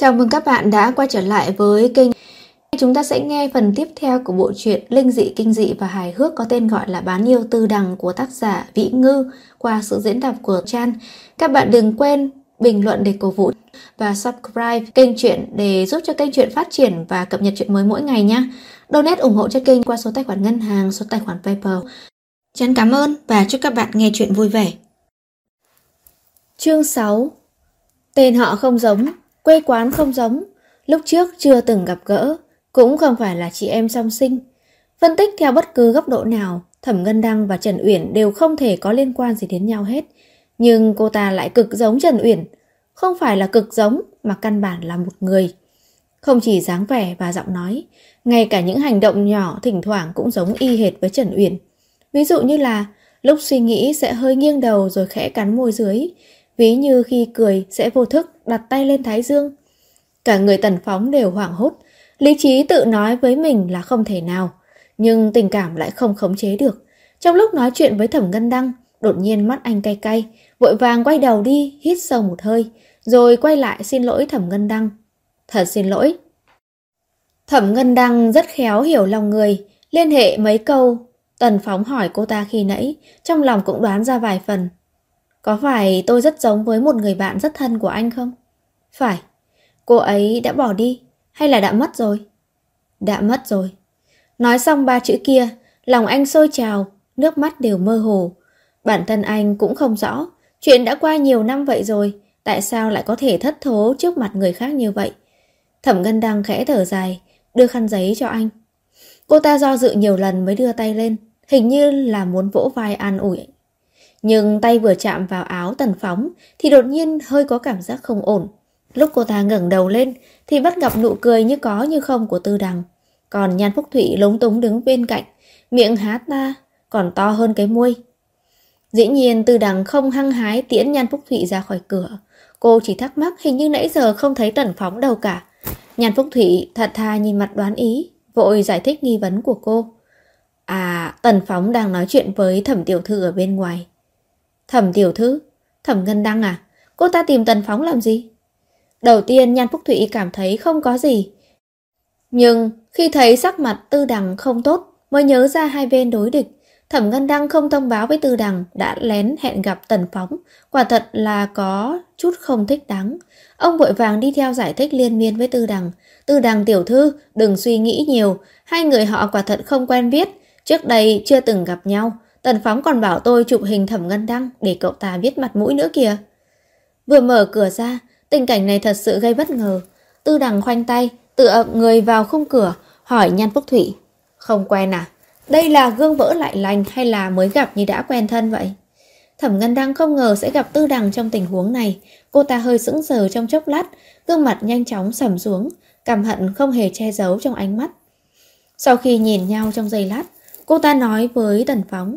Chào mừng các bạn đã quay trở lại với kênh. Chúng ta sẽ nghe phần tiếp theo của bộ truyện Linh dị, Kinh dị và hài hước có tên gọi là Bán yêu tư đằng của tác giả Vĩ Ngư qua sự diễn đọc của Chan. Các bạn đừng quên bình luận để cổ vũ và subscribe kênh truyện để giúp cho kênh truyện phát triển và cập nhật truyện mới mỗi ngày nhé. Donate ủng hộ cho kênh qua số tài khoản ngân hàng, số tài khoản PayPal. Chan cảm ơn và chúc các bạn nghe chuyện vui vẻ. Chương 6 Tên họ không giống, quê quán không giống, lúc trước chưa từng gặp gỡ, cũng không phải là chị em song sinh. Phân tích theo bất cứ góc độ nào, Thẩm Ngân Đăng và Trần Uyển đều không thể có liên quan gì đến nhau hết. Nhưng cô ta lại cực giống Trần Uyển, không phải là cực giống mà căn bản là một người. Không chỉ dáng vẻ và giọng nói, ngay cả những hành động nhỏ thỉnh thoảng cũng giống y hệt với Trần Uyển. Ví dụ như là lúc suy nghĩ sẽ hơi nghiêng đầu rồi khẽ cắn môi dưới, ví như khi cười sẽ vô thức đặt tay lên thái dương. Cả người tần phóng đều hoảng hốt, lý trí tự nói với mình là không thể nào, nhưng tình cảm lại không khống chế được. Trong lúc nói chuyện với thẩm ngân đăng, đột nhiên mắt anh cay cay, vội vàng quay đầu đi, hít sâu một hơi, rồi quay lại xin lỗi thẩm ngân đăng. Thật xin lỗi. Thẩm ngân đăng rất khéo hiểu lòng người, liên hệ mấy câu. Tần phóng hỏi cô ta khi nãy, trong lòng cũng đoán ra vài phần. Có phải tôi rất giống với một người bạn rất thân của anh không? Phải. Cô ấy đã bỏ đi hay là đã mất rồi? Đã mất rồi. Nói xong ba chữ kia, lòng anh sôi trào, nước mắt đều mơ hồ. Bản thân anh cũng không rõ, chuyện đã qua nhiều năm vậy rồi, tại sao lại có thể thất thố trước mặt người khác như vậy? Thẩm Ngân đang khẽ thở dài, đưa khăn giấy cho anh. Cô ta do dự nhiều lần mới đưa tay lên, hình như là muốn vỗ vai an ủi nhưng tay vừa chạm vào áo tần phóng thì đột nhiên hơi có cảm giác không ổn. Lúc cô ta ngẩng đầu lên thì bắt gặp nụ cười như có như không của tư đằng. Còn Nhan Phúc Thụy lúng túng đứng bên cạnh, miệng há ta, còn to hơn cái môi. Dĩ nhiên tư đằng không hăng hái tiễn Nhan Phúc Thụy ra khỏi cửa. Cô chỉ thắc mắc hình như nãy giờ không thấy tần phóng đâu cả. Nhan Phúc Thụy thật thà nhìn mặt đoán ý, vội giải thích nghi vấn của cô. À, Tần Phóng đang nói chuyện với thẩm tiểu thư ở bên ngoài. Thẩm tiểu thư, thẩm ngân đăng à? Cô ta tìm tần phóng làm gì? Đầu tiên Nhan Phúc Thụy cảm thấy không có gì. Nhưng khi thấy sắc mặt tư đằng không tốt mới nhớ ra hai bên đối địch. Thẩm Ngân Đăng không thông báo với Tư Đằng đã lén hẹn gặp Tần Phóng, quả thật là có chút không thích đáng. Ông vội vàng đi theo giải thích liên miên với Tư Đằng. Tư Đằng tiểu thư, đừng suy nghĩ nhiều, hai người họ quả thật không quen biết, trước đây chưa từng gặp nhau. Tần Phóng còn bảo tôi chụp hình thẩm ngân đăng để cậu ta viết mặt mũi nữa kìa. Vừa mở cửa ra, tình cảnh này thật sự gây bất ngờ. Tư đằng khoanh tay, tựa người vào khung cửa, hỏi Nhan Phúc Thủy. Không quen à? Đây là gương vỡ lại lành hay là mới gặp như đã quen thân vậy? Thẩm Ngân Đăng không ngờ sẽ gặp Tư Đằng trong tình huống này. Cô ta hơi sững sờ trong chốc lát, gương mặt nhanh chóng sầm xuống, cảm hận không hề che giấu trong ánh mắt. Sau khi nhìn nhau trong giây lát, cô ta nói với Tần Phóng.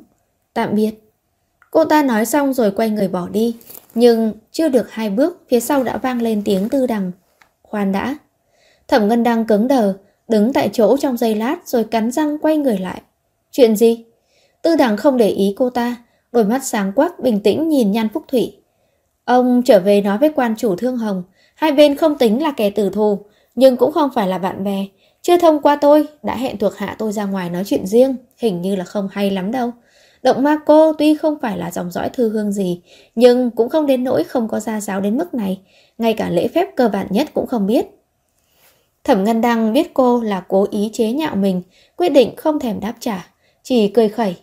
Tạm biệt. Cô ta nói xong rồi quay người bỏ đi. Nhưng chưa được hai bước, phía sau đã vang lên tiếng tư đằng. Khoan đã. Thẩm Ngân đang cứng đờ, đứng tại chỗ trong giây lát rồi cắn răng quay người lại. Chuyện gì? Tư đằng không để ý cô ta, đôi mắt sáng quắc bình tĩnh nhìn Nhan Phúc Thủy. Ông trở về nói với quan chủ Thương Hồng, hai bên không tính là kẻ tử thù, nhưng cũng không phải là bạn bè. Chưa thông qua tôi, đã hẹn thuộc hạ tôi ra ngoài nói chuyện riêng, hình như là không hay lắm đâu. Động ma cô tuy không phải là dòng dõi thư hương gì, nhưng cũng không đến nỗi không có gia giáo đến mức này, ngay cả lễ phép cơ bản nhất cũng không biết. Thẩm Ngân Đăng biết cô là cố ý chế nhạo mình, quyết định không thèm đáp trả, chỉ cười khẩy.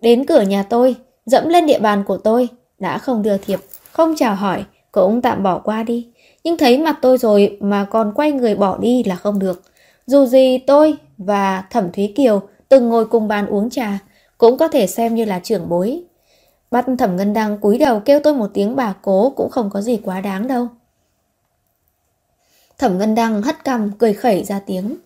Đến cửa nhà tôi, dẫm lên địa bàn của tôi, đã không đưa thiệp, không chào hỏi, cũng tạm bỏ qua đi. Nhưng thấy mặt tôi rồi mà còn quay người bỏ đi là không được. Dù gì tôi và Thẩm Thúy Kiều từng ngồi cùng bàn uống trà, cũng có thể xem như là trưởng bối. Bắt thẩm ngân đăng cúi đầu kêu tôi một tiếng bà cố cũng không có gì quá đáng đâu. Thẩm ngân đăng hất cằm cười khẩy ra tiếng.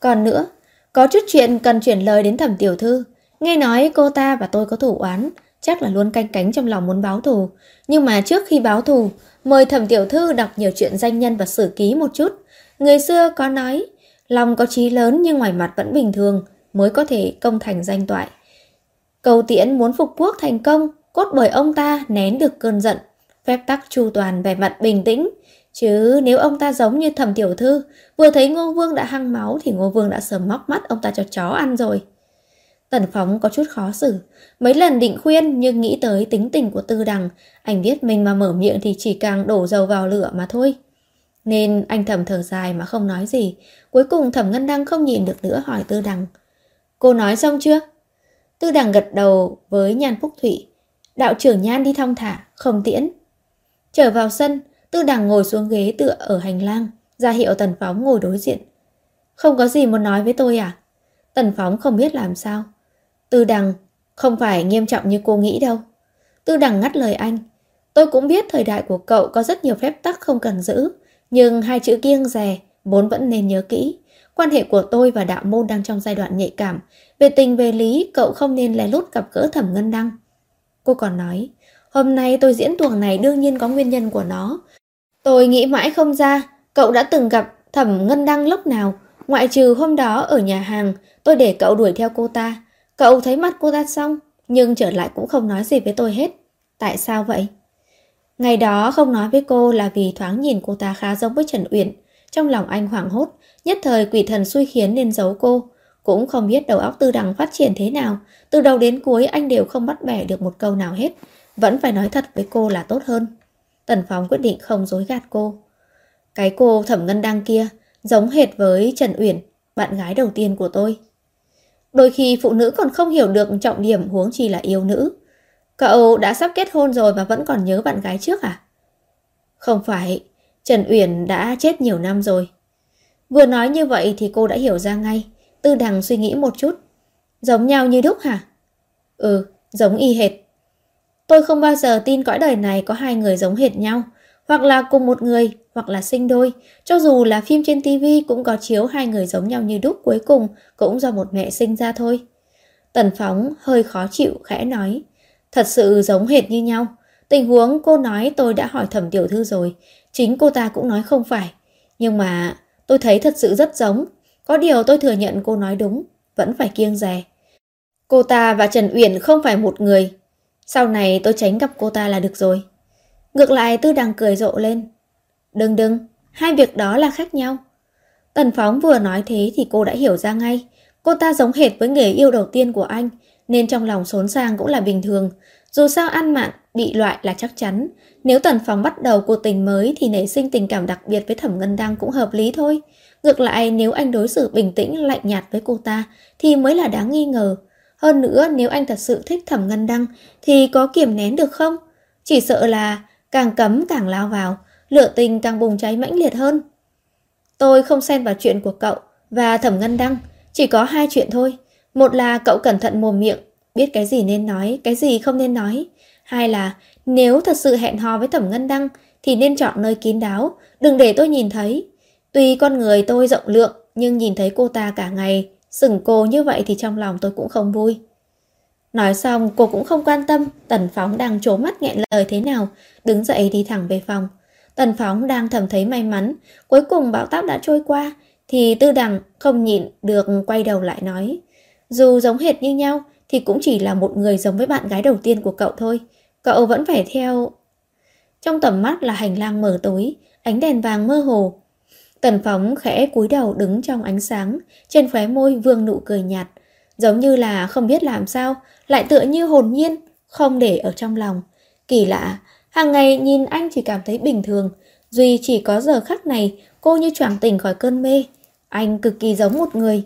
Còn nữa, có chút chuyện cần chuyển lời đến thẩm tiểu thư. Nghe nói cô ta và tôi có thủ oán, chắc là luôn canh cánh trong lòng muốn báo thù. Nhưng mà trước khi báo thù, mời thẩm tiểu thư đọc nhiều chuyện danh nhân và sử ký một chút. Người xưa có nói, lòng có trí lớn nhưng ngoài mặt vẫn bình thường, mới có thể công thành danh toại. Cầu tiễn muốn phục quốc thành công, cốt bởi ông ta nén được cơn giận, phép tắc chu toàn vẻ mặt bình tĩnh, Chứ nếu ông ta giống như thẩm tiểu thư, vừa thấy Ngô Vương đã hăng máu thì Ngô Vương đã sớm móc mắt ông ta cho chó ăn rồi. Tần Phóng có chút khó xử, mấy lần định khuyên nhưng nghĩ tới tính tình của Tư Đằng, anh biết mình mà mở miệng thì chỉ càng đổ dầu vào lửa mà thôi. Nên anh thầm thở dài mà không nói gì, cuối cùng thẩm Ngân Đăng không nhìn được nữa hỏi Tư Đằng. Cô nói xong chưa? Tư Đằng gật đầu với Nhan Phúc Thụy. Đạo trưởng Nhan đi thong thả, không tiễn. Trở vào sân, Tư Đằng ngồi xuống ghế tựa ở hành lang, ra hiệu Tần Phóng ngồi đối diện. Không có gì muốn nói với tôi à? Tần Phóng không biết làm sao. Tư Đằng, không phải nghiêm trọng như cô nghĩ đâu. Tư Đằng ngắt lời anh. Tôi cũng biết thời đại của cậu có rất nhiều phép tắc không cần giữ, nhưng hai chữ kiêng rè vốn vẫn nên nhớ kỹ. Quan hệ của tôi và đạo môn đang trong giai đoạn nhạy cảm. Về tình về lý, cậu không nên lén lút gặp gỡ thẩm ngân đăng. Cô còn nói, hôm nay tôi diễn tuồng này đương nhiên có nguyên nhân của nó. Tôi nghĩ mãi không ra, cậu đã từng gặp thẩm ngân đăng lúc nào, ngoại trừ hôm đó ở nhà hàng, tôi để cậu đuổi theo cô ta. Cậu thấy mặt cô ta xong, nhưng trở lại cũng không nói gì với tôi hết. Tại sao vậy? Ngày đó không nói với cô là vì thoáng nhìn cô ta khá giống với Trần Uyển. Trong lòng anh hoảng hốt, nhất thời quỷ thần xui khiến nên giấu cô. Cũng không biết đầu óc tư đằng phát triển thế nào. Từ đầu đến cuối anh đều không bắt bẻ được một câu nào hết. Vẫn phải nói thật với cô là tốt hơn. Tần Phong quyết định không dối gạt cô. Cái cô thẩm ngân đăng kia giống hệt với Trần Uyển, bạn gái đầu tiên của tôi. Đôi khi phụ nữ còn không hiểu được trọng điểm huống chi là yêu nữ. Cậu đã sắp kết hôn rồi mà vẫn còn nhớ bạn gái trước à? Không phải, Trần Uyển đã chết nhiều năm rồi. Vừa nói như vậy thì cô đã hiểu ra ngay. Tư đằng suy nghĩ một chút. Giống nhau như đúc hả? Ừ, giống y hệt. Tôi không bao giờ tin cõi đời này có hai người giống hệt nhau. Hoặc là cùng một người, hoặc là sinh đôi. Cho dù là phim trên tivi cũng có chiếu hai người giống nhau như đúc cuối cùng cũng do một mẹ sinh ra thôi. Tần Phóng hơi khó chịu khẽ nói. Thật sự giống hệt như nhau. Tình huống cô nói tôi đã hỏi thẩm tiểu thư rồi. Chính cô ta cũng nói không phải. Nhưng mà tôi thấy thật sự rất giống. Có điều tôi thừa nhận cô nói đúng. Vẫn phải kiêng dè. Cô ta và Trần Uyển không phải một người. Sau này tôi tránh gặp cô ta là được rồi. Ngược lại Tư Đằng cười rộ lên. Đừng đừng, hai việc đó là khác nhau. Tần Phóng vừa nói thế thì cô đã hiểu ra ngay. Cô ta giống hệt với người yêu đầu tiên của anh, nên trong lòng xốn sang cũng là bình thường. Dù sao ăn mặn, bị loại là chắc chắn. Nếu Tần Phóng bắt đầu cuộc tình mới thì nảy sinh tình cảm đặc biệt với Thẩm Ngân Đăng cũng hợp lý thôi. Ngược lại nếu anh đối xử bình tĩnh lạnh nhạt với cô ta thì mới là đáng nghi ngờ. Hơn nữa nếu anh thật sự thích Thẩm Ngân Đăng thì có kiềm nén được không? Chỉ sợ là càng cấm càng lao vào, lửa tình càng bùng cháy mãnh liệt hơn. Tôi không xen vào chuyện của cậu và Thẩm Ngân Đăng, chỉ có hai chuyện thôi. Một là cậu cẩn thận mồm miệng, biết cái gì nên nói, cái gì không nên nói. Hai là nếu thật sự hẹn hò với Thẩm Ngân Đăng thì nên chọn nơi kín đáo, đừng để tôi nhìn thấy. Tuy con người tôi rộng lượng, nhưng nhìn thấy cô ta cả ngày, sừng cô như vậy thì trong lòng tôi cũng không vui. Nói xong cô cũng không quan tâm Tần Phóng đang trố mắt nghẹn lời thế nào Đứng dậy đi thẳng về phòng. Tần Phóng đang thầm thấy may mắn Cuối cùng bão táp đã trôi qua Thì tư đằng không nhịn được quay đầu lại nói Dù giống hệt như nhau Thì cũng chỉ là một người giống với bạn gái đầu tiên của cậu thôi. Cậu vẫn phải theo. Trong tầm mắt là hành lang mở tối Ánh đèn vàng mơ hồ Tần Phóng khẽ cúi đầu đứng trong ánh sáng Trên khóe môi vương nụ cười nhạt Giống như là không biết làm sao lại tựa như hồn nhiên, không để ở trong lòng. Kỳ lạ, hàng ngày nhìn anh chỉ cảm thấy bình thường, duy chỉ có giờ khắc này cô như choàng tỉnh khỏi cơn mê. Anh cực kỳ giống một người.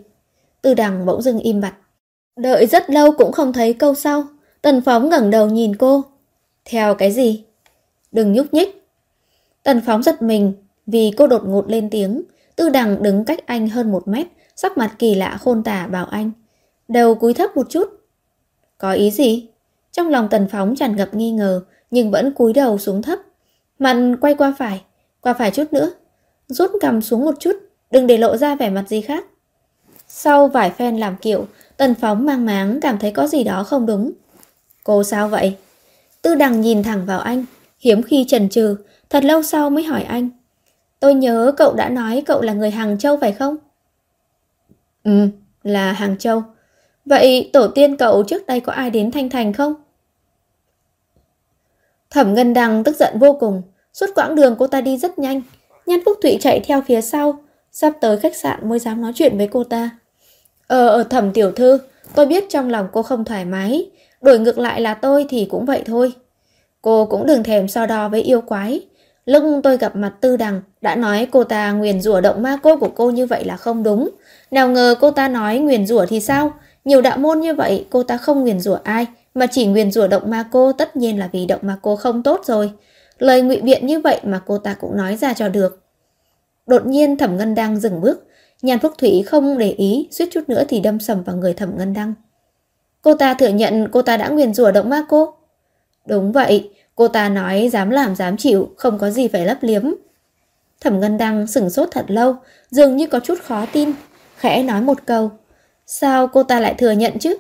Từ đằng bỗng dưng im bặt. Đợi rất lâu cũng không thấy câu sau. Tần Phóng ngẩng đầu nhìn cô. Theo cái gì? Đừng nhúc nhích. Tần Phóng giật mình vì cô đột ngột lên tiếng. Tư đằng đứng cách anh hơn một mét, sắc mặt kỳ lạ khôn tả bảo anh. Đầu cúi thấp một chút. Có ý gì? Trong lòng tần phóng tràn ngập nghi ngờ, nhưng vẫn cúi đầu xuống thấp. Mặt quay qua phải, qua phải chút nữa. Rút cầm xuống một chút, đừng để lộ ra vẻ mặt gì khác. Sau vài phen làm kiểu, tần phóng mang máng cảm thấy có gì đó không đúng. Cô sao vậy? Tư đằng nhìn thẳng vào anh, hiếm khi trần trừ, thật lâu sau mới hỏi anh. Tôi nhớ cậu đã nói cậu là người Hàng Châu phải không? Ừ, là Hàng Châu. Vậy tổ tiên cậu trước đây có ai đến Thanh Thành không? Thẩm Ngân Đăng tức giận vô cùng. Suốt quãng đường cô ta đi rất nhanh. Nhan Phúc Thụy chạy theo phía sau, sắp tới khách sạn mới dám nói chuyện với cô ta. Ờ, ở thẩm tiểu thư, tôi biết trong lòng cô không thoải mái, đổi ngược lại là tôi thì cũng vậy thôi. Cô cũng đừng thèm so đo với yêu quái. Lúc tôi gặp mặt Tư Đằng đã nói cô ta nguyền rủa động ma cô của cô như vậy là không đúng. Nào ngờ cô ta nói nguyền rủa thì sao? Nhiều đạo môn như vậy cô ta không nguyền rủa ai mà chỉ nguyền rủa động ma cô tất nhiên là vì động ma cô không tốt rồi. Lời ngụy biện như vậy mà cô ta cũng nói ra cho được. Đột nhiên Thẩm Ngân đang dừng bước, Nhàn Phúc Thủy không để ý, suýt chút nữa thì đâm sầm vào người Thẩm Ngân Đăng. Cô ta thừa nhận cô ta đã nguyền rủa động ma cô. Đúng vậy, cô ta nói dám làm dám chịu, không có gì phải lấp liếm. Thẩm Ngân Đăng sửng sốt thật lâu, dường như có chút khó tin, khẽ nói một câu. Sao cô ta lại thừa nhận chứ?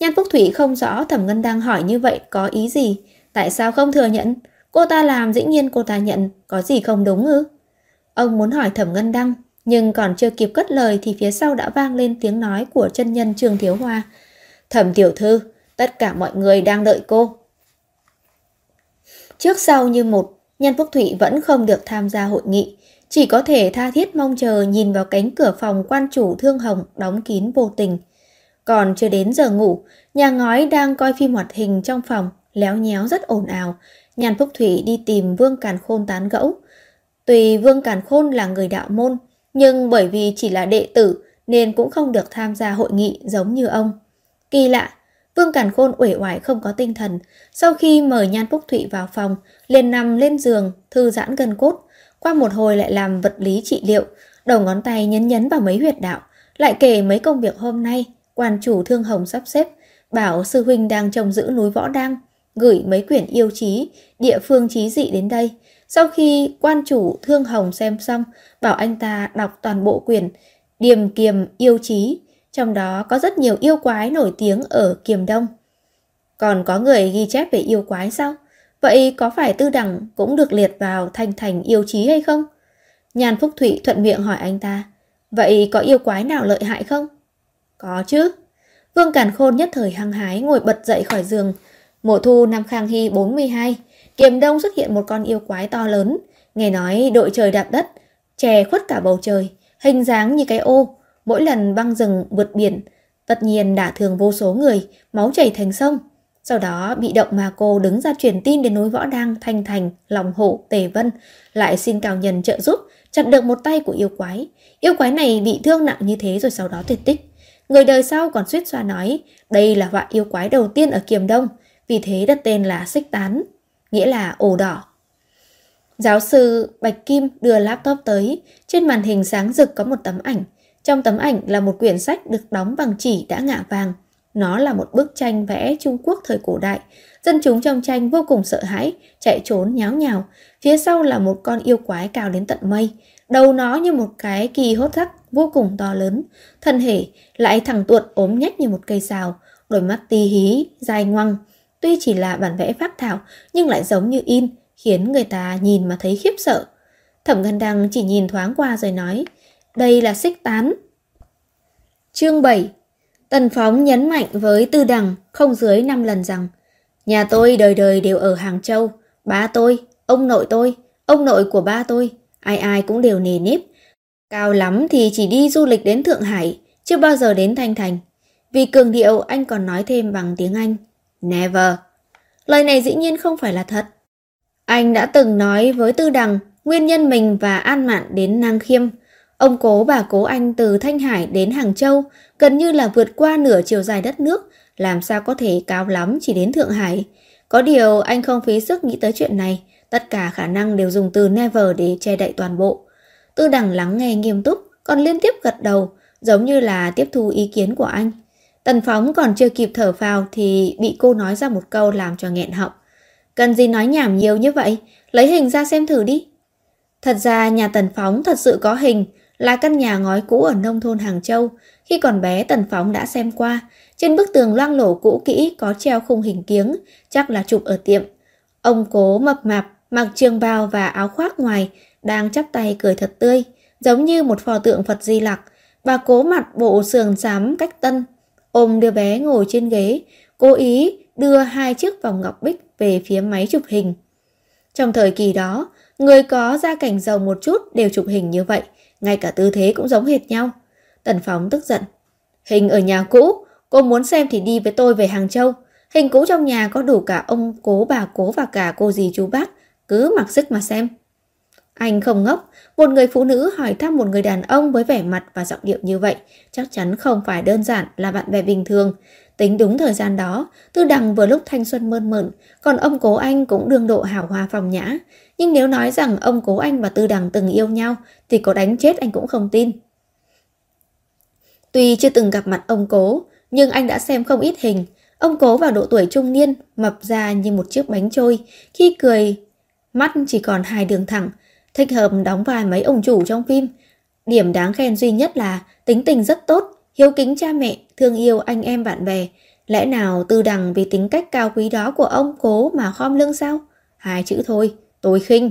Nhan Phúc Thủy không rõ Thẩm Ngân Đăng hỏi như vậy có ý gì, tại sao không thừa nhận? Cô ta làm dĩ nhiên cô ta nhận, có gì không đúng ư? Ông muốn hỏi Thẩm Ngân Đăng, nhưng còn chưa kịp cất lời thì phía sau đã vang lên tiếng nói của chân nhân Trương Thiếu Hoa. Thẩm tiểu thư, tất cả mọi người đang đợi cô. Trước sau như một, Nhan Phúc Thụy vẫn không được tham gia hội nghị, chỉ có thể tha thiết mong chờ nhìn vào cánh cửa phòng quan chủ Thương Hồng đóng kín vô tình. Còn chưa đến giờ ngủ, nhà ngói đang coi phim hoạt hình trong phòng, léo nhéo rất ồn ào. Nhàn Phúc Thủy đi tìm Vương Càn Khôn tán gẫu. Tùy Vương Càn Khôn là người đạo môn, nhưng bởi vì chỉ là đệ tử nên cũng không được tham gia hội nghị giống như ông. Kỳ lạ, Vương cản Khôn uể oải không có tinh thần, sau khi mời Nhan Phúc Thụy vào phòng, liền nằm lên giường, thư giãn gân cốt, qua một hồi lại làm vật lý trị liệu, đầu ngón tay nhấn nhấn vào mấy huyệt đạo, lại kể mấy công việc hôm nay, quan chủ Thương Hồng sắp xếp, bảo sư huynh đang trông giữ núi Võ Đăng, gửi mấy quyển yêu chí, địa phương chí dị đến đây. Sau khi quan chủ Thương Hồng xem xong, bảo anh ta đọc toàn bộ quyển Điềm Kiềm Yêu Chí, trong đó có rất nhiều yêu quái nổi tiếng ở Kiềm Đông. Còn có người ghi chép về yêu quái sao? Vậy có phải tư đẳng cũng được liệt vào thành thành yêu chí hay không? Nhàn Phúc Thụy thuận miệng hỏi anh ta. Vậy có yêu quái nào lợi hại không? Có chứ. Vương Càn Khôn nhất thời hăng hái ngồi bật dậy khỏi giường. Mùa thu năm Khang Hy 42, Kiềm Đông xuất hiện một con yêu quái to lớn. Nghe nói đội trời đạp đất, che khuất cả bầu trời, hình dáng như cái ô, mỗi lần băng rừng vượt biển, tất nhiên đã thường vô số người, máu chảy thành sông. Sau đó bị động mà cô đứng ra truyền tin đến núi Võ Đăng, Thanh Thành, Lòng Hổ, Tề Vân, lại xin cao nhân trợ giúp, chặt được một tay của yêu quái. Yêu quái này bị thương nặng như thế rồi sau đó tuyệt tích. Người đời sau còn suýt xoa nói đây là họa yêu quái đầu tiên ở Kiềm Đông, vì thế đặt tên là xích tán, nghĩa là ổ đỏ. Giáo sư Bạch Kim đưa laptop tới, trên màn hình sáng rực có một tấm ảnh. Trong tấm ảnh là một quyển sách được đóng bằng chỉ đã ngả vàng. Nó là một bức tranh vẽ Trung Quốc thời cổ đại. Dân chúng trong tranh vô cùng sợ hãi, chạy trốn nháo nhào. Phía sau là một con yêu quái cao đến tận mây. Đầu nó như một cái kỳ hốt rắc vô cùng to lớn. Thân thể lại thẳng tuột ốm nhách như một cây xào. Đôi mắt ti hí, dài ngoằng. Tuy chỉ là bản vẽ phát thảo nhưng lại giống như in, khiến người ta nhìn mà thấy khiếp sợ. Thẩm Ngân Đăng chỉ nhìn thoáng qua rồi nói, đây là xích tán. Chương 7 Tần Phóng nhấn mạnh với Tư Đằng không dưới 5 lần rằng Nhà tôi đời đời đều ở Hàng Châu, ba tôi, ông nội tôi, ông nội của ba tôi, ai ai cũng đều nề nếp. Cao lắm thì chỉ đi du lịch đến Thượng Hải, chưa bao giờ đến Thanh Thành. Vì cường điệu anh còn nói thêm bằng tiếng Anh. Never. Lời này dĩ nhiên không phải là thật. Anh đã từng nói với Tư Đằng nguyên nhân mình và An Mạn đến Nang Khiêm. Ông cố bà cố anh từ Thanh Hải đến Hàng Châu gần như là vượt qua nửa chiều dài đất nước, làm sao có thể cao lắm chỉ đến Thượng Hải. Có điều anh không phí sức nghĩ tới chuyện này, tất cả khả năng đều dùng từ never để che đậy toàn bộ. Tư đẳng lắng nghe nghiêm túc, còn liên tiếp gật đầu, giống như là tiếp thu ý kiến của anh. Tần Phóng còn chưa kịp thở phào thì bị cô nói ra một câu làm cho nghẹn họng. Cần gì nói nhảm nhiều như vậy, lấy hình ra xem thử đi. Thật ra nhà Tần Phóng thật sự có hình, là căn nhà ngói cũ ở nông thôn Hàng Châu. Khi còn bé Tần Phóng đã xem qua, trên bức tường loang lổ cũ kỹ có treo khung hình kiếng, chắc là chụp ở tiệm. Ông cố mập mạp, mặc trường bào và áo khoác ngoài, đang chắp tay cười thật tươi, giống như một pho tượng Phật Di Lặc. Bà cố mặt bộ sườn xám cách tân, ôm đứa bé ngồi trên ghế, cố ý đưa hai chiếc vòng ngọc bích về phía máy chụp hình. Trong thời kỳ đó, người có gia cảnh giàu một chút đều chụp hình như vậy, ngay cả tư thế cũng giống hệt nhau. Tần Phóng tức giận. Hình ở nhà cũ, cô muốn xem thì đi với tôi về Hàng Châu. Hình cũ trong nhà có đủ cả ông cố bà cố và cả cô dì chú bác, cứ mặc sức mà xem. Anh không ngốc, một người phụ nữ hỏi thăm một người đàn ông với vẻ mặt và giọng điệu như vậy, chắc chắn không phải đơn giản là bạn bè bình thường. Tính đúng thời gian đó, Tư Đằng vừa lúc thanh xuân mơn mởn, còn ông cố anh cũng đương độ hảo hoa phòng nhã. Nhưng nếu nói rằng ông cố anh và Tư Đằng từng yêu nhau, thì có đánh chết anh cũng không tin. Tuy chưa từng gặp mặt ông cố, nhưng anh đã xem không ít hình. Ông cố vào độ tuổi trung niên, mập ra như một chiếc bánh trôi. Khi cười, mắt chỉ còn hai đường thẳng, thích hợp đóng vai mấy ông chủ trong phim. Điểm đáng khen duy nhất là tính tình rất tốt, hiếu kính cha mẹ, thương yêu anh em bạn bè. Lẽ nào tư đằng vì tính cách cao quý đó của ông cố mà khom lưng sao? Hai chữ thôi, tôi khinh.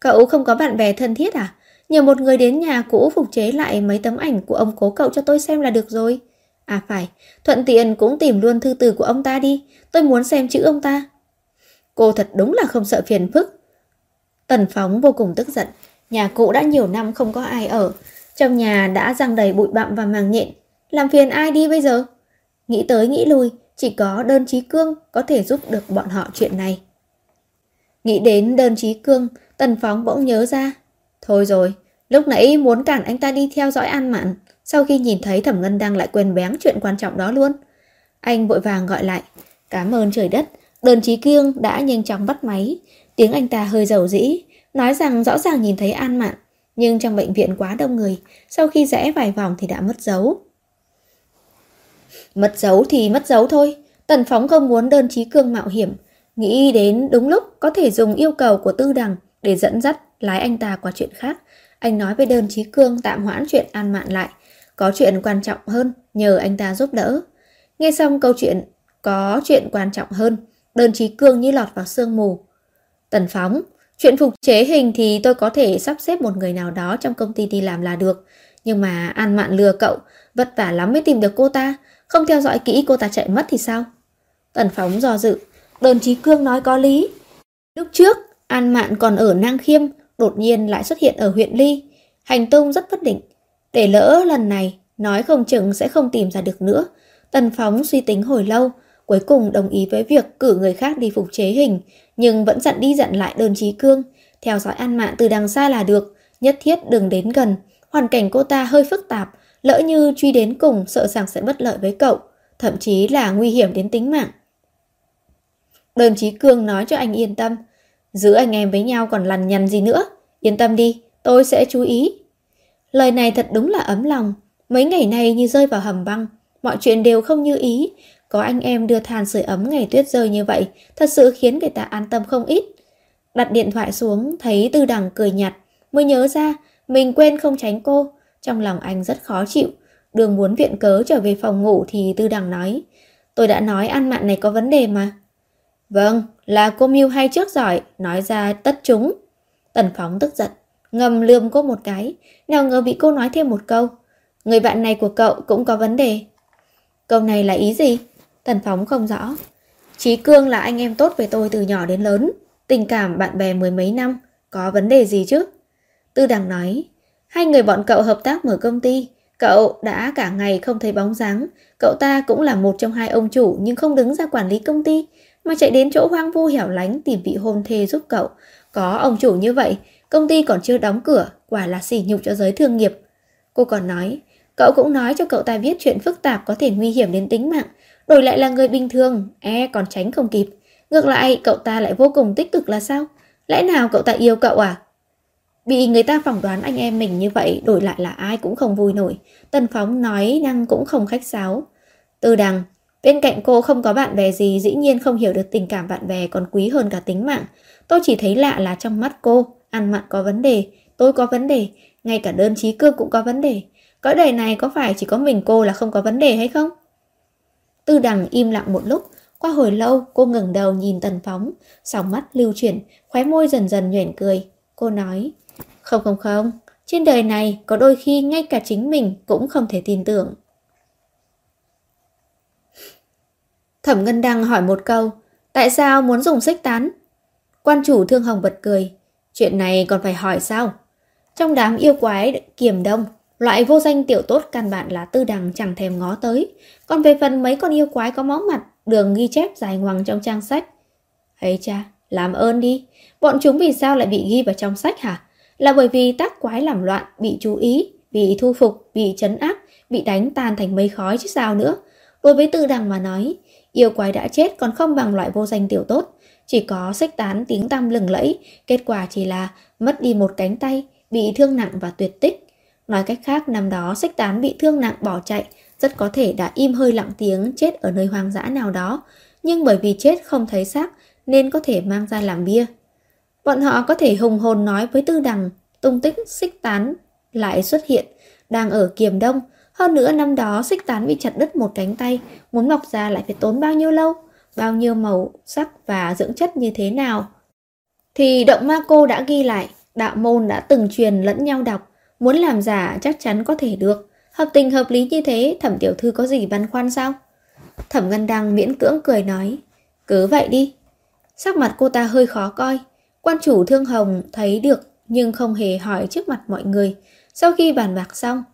Cậu không có bạn bè thân thiết à? Nhờ một người đến nhà cũ phục chế lại mấy tấm ảnh của ông cố cậu cho tôi xem là được rồi. À phải, thuận tiện cũng tìm luôn thư từ của ông ta đi, tôi muốn xem chữ ông ta. Cô thật đúng là không sợ phiền phức. Tần Phóng vô cùng tức giận, nhà cũ đã nhiều năm không có ai ở, trong nhà đã răng đầy bụi bặm và màng nhện, làm phiền ai đi bây giờ? Nghĩ tới nghĩ lui, chỉ có đơn trí cương có thể giúp được bọn họ chuyện này. Nghĩ đến đơn trí cương, Tần Phóng bỗng nhớ ra. Thôi rồi, lúc nãy muốn cản anh ta đi theo dõi An Mạn, sau khi nhìn thấy Thẩm Ngân đang lại quên bén chuyện quan trọng đó luôn. Anh vội vàng gọi lại, cảm ơn trời đất, đơn trí cương đã nhanh chóng bắt máy. Tiếng anh ta hơi dầu dĩ, nói rằng rõ ràng nhìn thấy An Mạn, nhưng trong bệnh viện quá đông người, sau khi rẽ vài vòng thì đã mất dấu. Mất dấu thì mất dấu thôi, Tần Phóng không muốn đơn trí cương mạo hiểm, nghĩ đến đúng lúc có thể dùng yêu cầu của tư đằng để dẫn dắt lái anh ta qua chuyện khác. Anh nói với đơn trí cương tạm hoãn chuyện an mạn lại, có chuyện quan trọng hơn, nhờ anh ta giúp đỡ. Nghe xong câu chuyện có chuyện quan trọng hơn, đơn trí cương như lọt vào sương mù. Tần Phóng, chuyện phục chế hình thì tôi có thể sắp xếp một người nào đó trong công ty đi làm là được. Nhưng mà An Mạn lừa cậu, vất vả lắm mới tìm được cô ta, không theo dõi kỹ cô ta chạy mất thì sao? Tần Phóng do dự, đơn trí cương nói có lý. Lúc trước, An Mạn còn ở Nang Khiêm, đột nhiên lại xuất hiện ở huyện Ly. Hành tung rất bất định. Để lỡ lần này, nói không chừng sẽ không tìm ra được nữa. Tần Phóng suy tính hồi lâu, cuối cùng đồng ý với việc cử người khác đi phục chế hình, nhưng vẫn dặn đi dặn lại đơn trí cương. Theo dõi An Mạn từ đằng xa là được, nhất thiết đừng đến gần. Hoàn cảnh cô ta hơi phức tạp, lỡ như truy đến cùng sợ rằng sẽ bất lợi với cậu, thậm chí là nguy hiểm đến tính mạng. Đơn trí cương nói cho anh yên tâm, Giữ anh em với nhau còn lằn nhằn gì nữa. Yên tâm đi, tôi sẽ chú ý. Lời này thật đúng là ấm lòng. Mấy ngày này như rơi vào hầm băng. Mọi chuyện đều không như ý. Có anh em đưa than sưởi ấm ngày tuyết rơi như vậy, thật sự khiến người ta an tâm không ít. Đặt điện thoại xuống, thấy Tư Đằng cười nhạt, mới nhớ ra mình quên không tránh cô. Trong lòng anh rất khó chịu. Đường muốn viện cớ trở về phòng ngủ thì Tư Đằng nói, tôi đã nói ăn mặn này có vấn đề mà. Vâng, là cô mưu hay trước giỏi, nói ra tất chúng. Tần Phóng tức giận, ngầm lườm cô một cái, nào ngờ bị cô nói thêm một câu. Người bạn này của cậu cũng có vấn đề. Câu này là ý gì? Tần Phóng không rõ. trí Cương là anh em tốt với tôi từ nhỏ đến lớn, tình cảm bạn bè mười mấy năm, có vấn đề gì chứ? Tư Đằng nói, hai người bọn cậu hợp tác mở công ty, cậu đã cả ngày không thấy bóng dáng, cậu ta cũng là một trong hai ông chủ nhưng không đứng ra quản lý công ty, mà chạy đến chỗ hoang vu hẻo lánh tìm vị hôn thê giúp cậu. Có ông chủ như vậy, công ty còn chưa đóng cửa, quả là sỉ nhục cho giới thương nghiệp. Cô còn nói, cậu cũng nói cho cậu ta biết chuyện phức tạp có thể nguy hiểm đến tính mạng, đổi lại là người bình thường, e còn tránh không kịp. Ngược lại, cậu ta lại vô cùng tích cực là sao? Lẽ nào cậu ta yêu cậu à? Bị người ta phỏng đoán anh em mình như vậy, đổi lại là ai cũng không vui nổi. Tần Phóng nói năng cũng không khách sáo. Từ đằng, Bên cạnh cô không có bạn bè gì, dĩ nhiên không hiểu được tình cảm bạn bè còn quý hơn cả tính mạng. Tôi chỉ thấy lạ là trong mắt cô, ăn mặn có vấn đề, tôi có vấn đề, ngay cả đơn trí cương cũng có vấn đề. Cõi đời này có phải chỉ có mình cô là không có vấn đề hay không? Tư đằng im lặng một lúc, qua hồi lâu cô ngừng đầu nhìn tần phóng, sòng mắt lưu chuyển, khóe môi dần dần nhuyễn cười. Cô nói, không không không, trên đời này có đôi khi ngay cả chính mình cũng không thể tin tưởng. Thẩm Ngân Đăng hỏi một câu, tại sao muốn dùng xích tán? Quan chủ thương hồng bật cười. Chuyện này còn phải hỏi sao? Trong đám yêu quái kiềm đông, loại vô danh tiểu tốt căn bản là tư đằng chẳng thèm ngó tới. Còn về phần mấy con yêu quái có máu mặt, đường ghi chép dài ngoằng trong trang sách. Hay cha, làm ơn đi. Bọn chúng vì sao lại bị ghi vào trong sách hả? Là bởi vì tác quái làm loạn, bị chú ý, bị thu phục, bị chấn áp, bị đánh tan thành mây khói chứ sao nữa. Đối với tư đằng mà nói, yêu quái đã chết còn không bằng loại vô danh tiểu tốt. Chỉ có sách tán tiếng tăm lừng lẫy, kết quả chỉ là mất đi một cánh tay, bị thương nặng và tuyệt tích. Nói cách khác, năm đó sách tán bị thương nặng bỏ chạy, rất có thể đã im hơi lặng tiếng chết ở nơi hoang dã nào đó, nhưng bởi vì chết không thấy xác nên có thể mang ra làm bia. Bọn họ có thể hùng hồn nói với tư đằng, tung tích xích tán lại xuất hiện, đang ở kiềm đông. Hơn nữa năm đó xích tán bị chặt đứt một cánh tay, muốn mọc ra lại phải tốn bao nhiêu lâu, bao nhiêu màu sắc và dưỡng chất như thế nào. Thì động ma cô đã ghi lại, đạo môn đã từng truyền lẫn nhau đọc, muốn làm giả chắc chắn có thể được. Hợp tình hợp lý như thế, thẩm tiểu thư có gì băn khoăn sao? Thẩm Ngân Đăng miễn cưỡng cười nói, cứ vậy đi. Sắc mặt cô ta hơi khó coi, quan chủ thương hồng thấy được nhưng không hề hỏi trước mặt mọi người. Sau khi bàn bạc xong,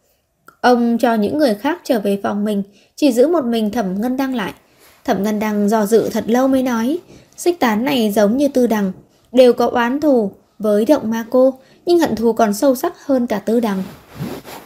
ông cho những người khác trở về phòng mình, chỉ giữ một mình Thẩm Ngân Đăng lại. Thẩm Ngân Đăng dò dự thật lâu mới nói, xích tán này giống như tư đằng, đều có oán thù với động ma cô, nhưng hận thù còn sâu sắc hơn cả tư đằng.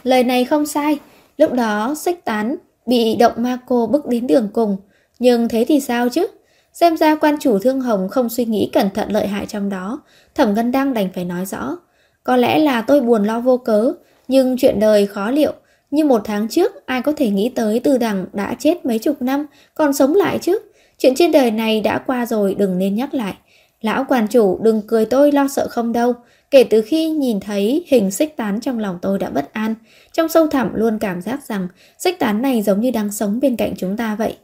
Lời này không sai, lúc đó xích tán bị động ma cô bức đến đường cùng, nhưng thế thì sao chứ? Xem ra quan chủ thương hồng không suy nghĩ cẩn thận lợi hại trong đó, thẩm ngân đang đành phải nói rõ. Có lẽ là tôi buồn lo vô cớ, nhưng chuyện đời khó liệu. Như một tháng trước, ai có thể nghĩ tới tư đằng đã chết mấy chục năm, còn sống lại chứ? Chuyện trên đời này đã qua rồi, đừng nên nhắc lại. Lão quản chủ đừng cười tôi lo sợ không đâu. Kể từ khi nhìn thấy hình xích tán trong lòng tôi đã bất an. Trong sâu thẳm luôn cảm giác rằng xích tán này giống như đang sống bên cạnh chúng ta vậy.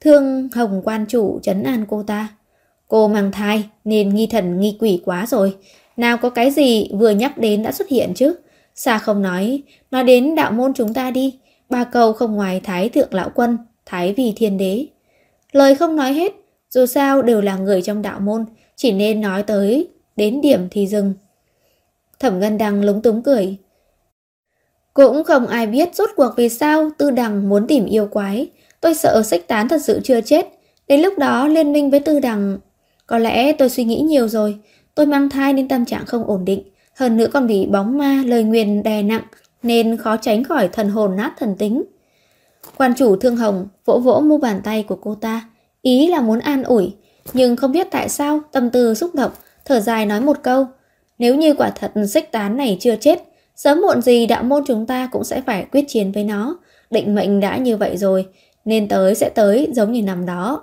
Thương Hồng quan chủ chấn an cô ta. Cô mang thai nên nghi thần nghi quỷ quá rồi. Nào có cái gì vừa nhắc đến đã xuất hiện chứ. Xa không nói, nói đến đạo môn chúng ta đi. Ba câu không ngoài Thái Thượng Lão Quân, Thái Vì Thiên Đế. Lời không nói hết, dù sao đều là người trong đạo môn, chỉ nên nói tới, đến điểm thì dừng. Thẩm Ngân Đăng lúng túng cười. Cũng không ai biết rốt cuộc vì sao Tư Đằng muốn tìm yêu quái. Tôi sợ sách tán thật sự chưa chết. Đến lúc đó liên minh với Tư Đằng... Có lẽ tôi suy nghĩ nhiều rồi. Tôi mang thai nên tâm trạng không ổn định. Hơn nữa còn bị bóng ma, lời nguyền đè nặng nên khó tránh khỏi thần hồn nát thần tính. Quan chủ Thương Hồng vỗ vỗ mu bàn tay của cô ta. Ý là muốn an ủi. Nhưng không biết tại sao tâm tư xúc động, thở dài nói một câu. Nếu như quả thật xích tán này chưa chết, sớm muộn gì đạo môn chúng ta cũng sẽ phải quyết chiến với nó. Định mệnh đã như vậy rồi, nên tới sẽ tới giống như năm đó.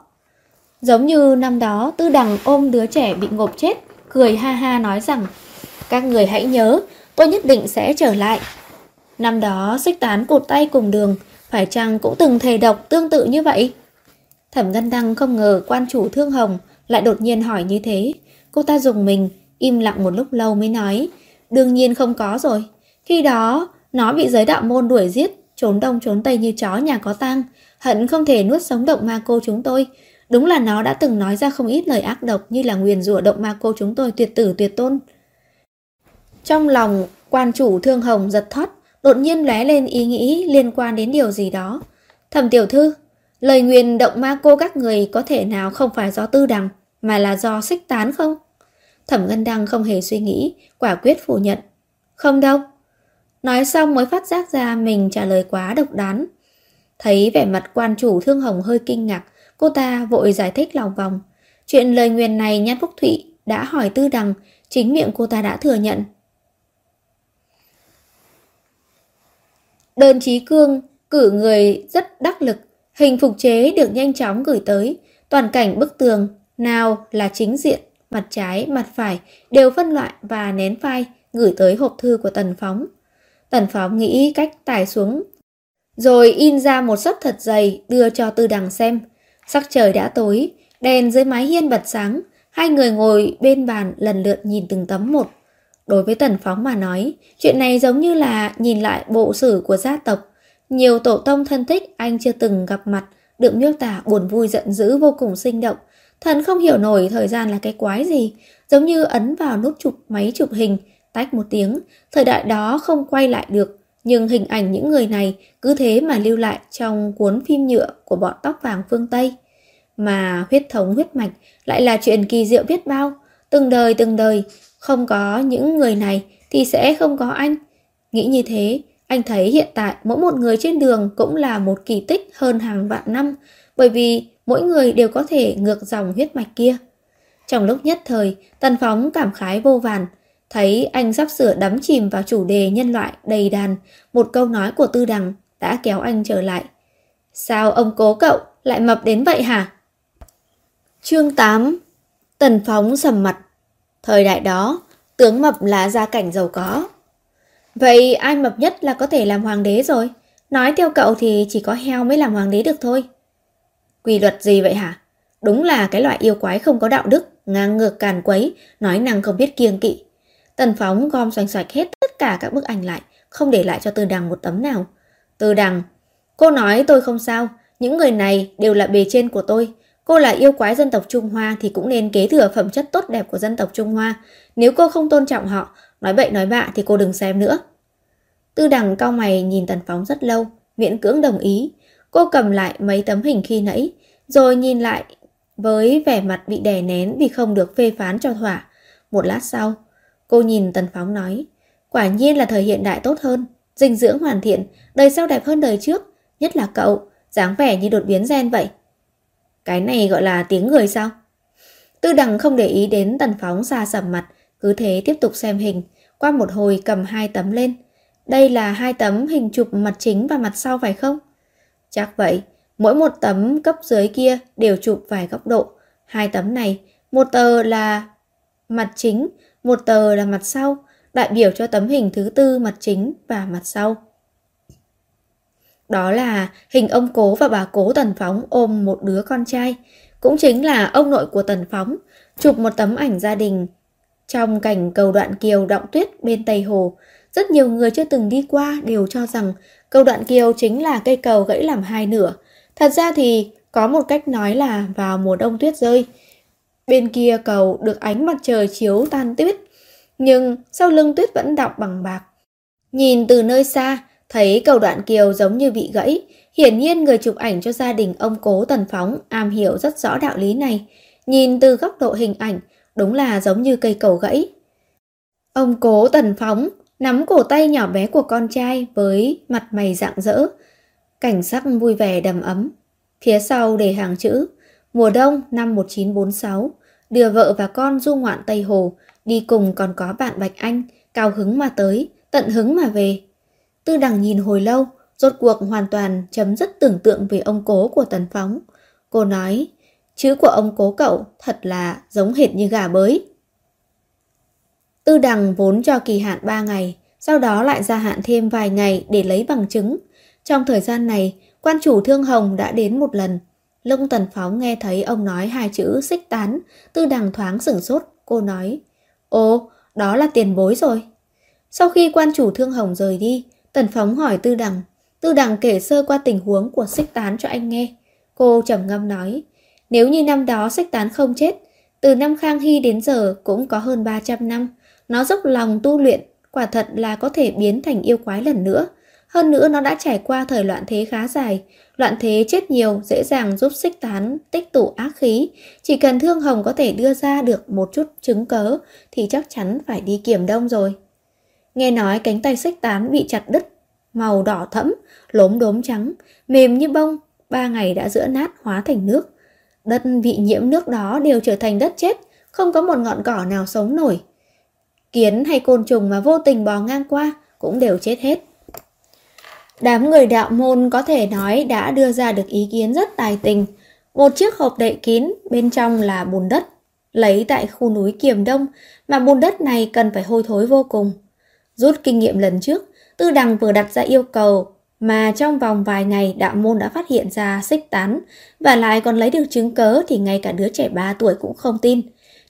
Giống như năm đó, tư đằng ôm đứa trẻ bị ngộp chết, cười ha ha nói rằng Các người hãy nhớ, tôi nhất định sẽ trở lại. Năm đó, xích tán cụt tay cùng đường, phải chăng cũng từng thề độc tương tự như vậy? Thẩm Ngân Đăng không ngờ quan chủ Thương Hồng lại đột nhiên hỏi như thế. Cô ta dùng mình, im lặng một lúc lâu mới nói. Đương nhiên không có rồi. Khi đó, nó bị giới đạo môn đuổi giết, trốn đông trốn tây như chó nhà có tang, hận không thể nuốt sống động ma cô chúng tôi. Đúng là nó đã từng nói ra không ít lời ác độc như là nguyền rủa động ma cô chúng tôi tuyệt tử tuyệt tôn. Trong lòng, quan chủ Thương Hồng giật thoát, đột nhiên lóe lên ý nghĩ liên quan đến điều gì đó. Thẩm tiểu thư, lời nguyền động ma cô các người có thể nào không phải do tư đằng, mà là do xích tán không? Thẩm Ngân Đăng không hề suy nghĩ, quả quyết phủ nhận. Không đâu. Nói xong mới phát giác ra mình trả lời quá độc đoán. Thấy vẻ mặt quan chủ Thương Hồng hơi kinh ngạc, cô ta vội giải thích lòng vòng. Chuyện lời nguyền này Nhan Phúc Thụy đã hỏi tư đằng, chính miệng cô ta đã thừa nhận. Đơn trí Cương cử người rất đắc lực, hình phục chế được nhanh chóng gửi tới, toàn cảnh bức tường, nào là chính diện, mặt trái, mặt phải đều phân loại và nén file gửi tới hộp thư của Tần Phóng. Tần Phóng nghĩ cách tải xuống, rồi in ra một sấp thật dày đưa cho Tư Đằng xem. Sắc trời đã tối, đèn dưới mái hiên bật sáng, hai người ngồi bên bàn lần lượt nhìn từng tấm một. Đối với Tần Phóng mà nói, chuyện này giống như là nhìn lại bộ sử của gia tộc. Nhiều tổ tông thân thích anh chưa từng gặp mặt, được miêu tả buồn vui giận dữ vô cùng sinh động. Thần không hiểu nổi thời gian là cái quái gì, giống như ấn vào nút chụp máy chụp hình, tách một tiếng, thời đại đó không quay lại được, nhưng hình ảnh những người này cứ thế mà lưu lại trong cuốn phim nhựa của bọn tóc vàng phương Tây. Mà huyết thống huyết mạch lại là chuyện kỳ diệu biết bao, từng đời từng đời, không có những người này thì sẽ không có anh. Nghĩ như thế, anh thấy hiện tại mỗi một người trên đường cũng là một kỳ tích hơn hàng vạn năm, bởi vì mỗi người đều có thể ngược dòng huyết mạch kia. Trong lúc nhất thời, Tần Phóng cảm khái vô vàn, thấy anh sắp sửa đắm chìm vào chủ đề nhân loại đầy đàn, một câu nói của Tư Đằng đã kéo anh trở lại. Sao ông cố cậu lại mập đến vậy hả? Chương 8 Tần Phóng sầm mặt Thời đại đó, tướng mập là gia cảnh giàu có. Vậy ai mập nhất là có thể làm hoàng đế rồi? Nói theo cậu thì chỉ có heo mới làm hoàng đế được thôi. Quy luật gì vậy hả? Đúng là cái loại yêu quái không có đạo đức, ngang ngược càn quấy, nói năng không biết kiêng kỵ. Tần Phóng gom xoành xoạch hết tất cả các bức ảnh lại, không để lại cho Tư Đằng một tấm nào. Tư Đằng, cô nói tôi không sao, những người này đều là bề trên của tôi. Cô là yêu quái dân tộc Trung Hoa thì cũng nên kế thừa phẩm chất tốt đẹp của dân tộc Trung Hoa. Nếu cô không tôn trọng họ, nói bậy nói bạ thì cô đừng xem nữa. Tư Đằng cao mày nhìn Tần Phóng rất lâu, miễn cưỡng đồng ý. Cô cầm lại mấy tấm hình khi nãy, rồi nhìn lại với vẻ mặt bị đè nén vì không được phê phán cho thỏa. Một lát sau, cô nhìn Tần Phóng nói, quả nhiên là thời hiện đại tốt hơn, dinh dưỡng hoàn thiện, đời sau đẹp hơn đời trước, nhất là cậu, dáng vẻ như đột biến gen vậy. Cái này gọi là tiếng người sao? Tư đằng không để ý đến Tần Phóng xa sầm mặt, cứ thế tiếp tục xem hình, qua một hồi cầm hai tấm lên. Đây là hai tấm hình chụp mặt chính và mặt sau phải không? Chắc vậy, mỗi một tấm cấp dưới kia đều chụp vài góc độ. Hai tấm này, một tờ là mặt chính, một tờ là mặt sau, đại biểu cho tấm hình thứ tư mặt chính và mặt sau. Đó là hình ông cố và bà cố Tần Phóng ôm một đứa con trai, cũng chính là ông nội của Tần Phóng, chụp một tấm ảnh gia đình trong cảnh cầu đoạn kiều động tuyết bên Tây Hồ. Rất nhiều người chưa từng đi qua đều cho rằng câu đoạn kiều chính là cây cầu gãy làm hai nửa. Thật ra thì có một cách nói là vào mùa đông tuyết rơi. Bên kia cầu được ánh mặt trời chiếu tan tuyết, nhưng sau lưng tuyết vẫn đọng bằng bạc. Nhìn từ nơi xa, thấy cầu đoạn kiều giống như bị gãy, hiển nhiên người chụp ảnh cho gia đình ông cố Tần Phóng am hiểu rất rõ đạo lý này. Nhìn từ góc độ hình ảnh, đúng là giống như cây cầu gãy. Ông cố Tần Phóng nắm cổ tay nhỏ bé của con trai với mặt mày rạng rỡ, cảnh sắc vui vẻ đầm ấm. Phía sau để hàng chữ Mùa đông năm 1946, đưa vợ và con du ngoạn Tây Hồ, đi cùng còn có bạn Bạch Anh, cao hứng mà tới, tận hứng mà về. Tư đằng nhìn hồi lâu, rốt cuộc hoàn toàn chấm dứt tưởng tượng về ông cố của Tần Phóng. Cô nói, chữ của ông cố cậu thật là giống hệt như gà bới. Tư đằng vốn cho kỳ hạn 3 ngày, sau đó lại gia hạn thêm vài ngày để lấy bằng chứng. Trong thời gian này, quan chủ Thương Hồng đã đến một lần. Lúc Tần Phóng nghe thấy ông nói hai chữ xích tán, tư đằng thoáng sửng sốt, cô nói, Ồ, đó là tiền bối rồi. Sau khi quan chủ Thương Hồng rời đi, Tần Phóng hỏi Tư Đằng. Tư Đằng kể sơ qua tình huống của xích tán cho anh nghe. Cô trầm ngâm nói, nếu như năm đó xích tán không chết, từ năm Khang Hy đến giờ cũng có hơn 300 năm, nó dốc lòng tu luyện, quả thật là có thể biến thành yêu quái lần nữa. Hơn nữa nó đã trải qua thời loạn thế khá dài, loạn thế chết nhiều dễ dàng giúp xích tán tích tụ ác khí. Chỉ cần Thương Hồng có thể đưa ra được một chút chứng cớ thì chắc chắn phải đi kiểm đông rồi. Nghe nói cánh tay xích tán bị chặt đứt, màu đỏ thẫm, lốm đốm trắng, mềm như bông, ba ngày đã giữa nát hóa thành nước. Đất bị nhiễm nước đó đều trở thành đất chết, không có một ngọn cỏ nào sống nổi. Kiến hay côn trùng mà vô tình bò ngang qua cũng đều chết hết. Đám người đạo môn có thể nói đã đưa ra được ý kiến rất tài tình. Một chiếc hộp đậy kín, bên trong là bùn đất, lấy tại khu núi Kiềm Đông, mà bùn đất này cần phải hôi thối vô cùng. Rút kinh nghiệm lần trước, Tư Đằng vừa đặt ra yêu cầu mà trong vòng vài ngày đạo môn đã phát hiện ra xích tán và lại còn lấy được chứng cớ thì ngay cả đứa trẻ 3 tuổi cũng không tin.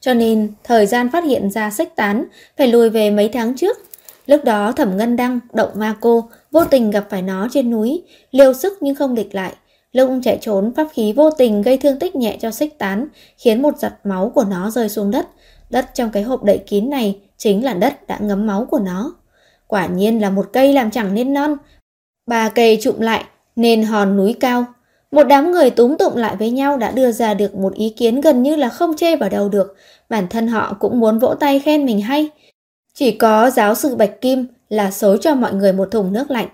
Cho nên thời gian phát hiện ra xích tán phải lùi về mấy tháng trước. Lúc đó thẩm ngân đăng, động ma cô, vô tình gặp phải nó trên núi, liều sức nhưng không địch lại. Lúc chạy trốn, pháp khí vô tình gây thương tích nhẹ cho xích tán, khiến một giọt máu của nó rơi xuống đất. Đất trong cái hộp đậy kín này chính là đất đã ngấm máu của nó. Quả nhiên là một cây làm chẳng nên non. Bà cây trụm lại, nên hòn núi cao. Một đám người túm tụng lại với nhau đã đưa ra được một ý kiến gần như là không chê vào đâu được. Bản thân họ cũng muốn vỗ tay khen mình hay. Chỉ có giáo sư Bạch Kim là xối cho mọi người một thùng nước lạnh.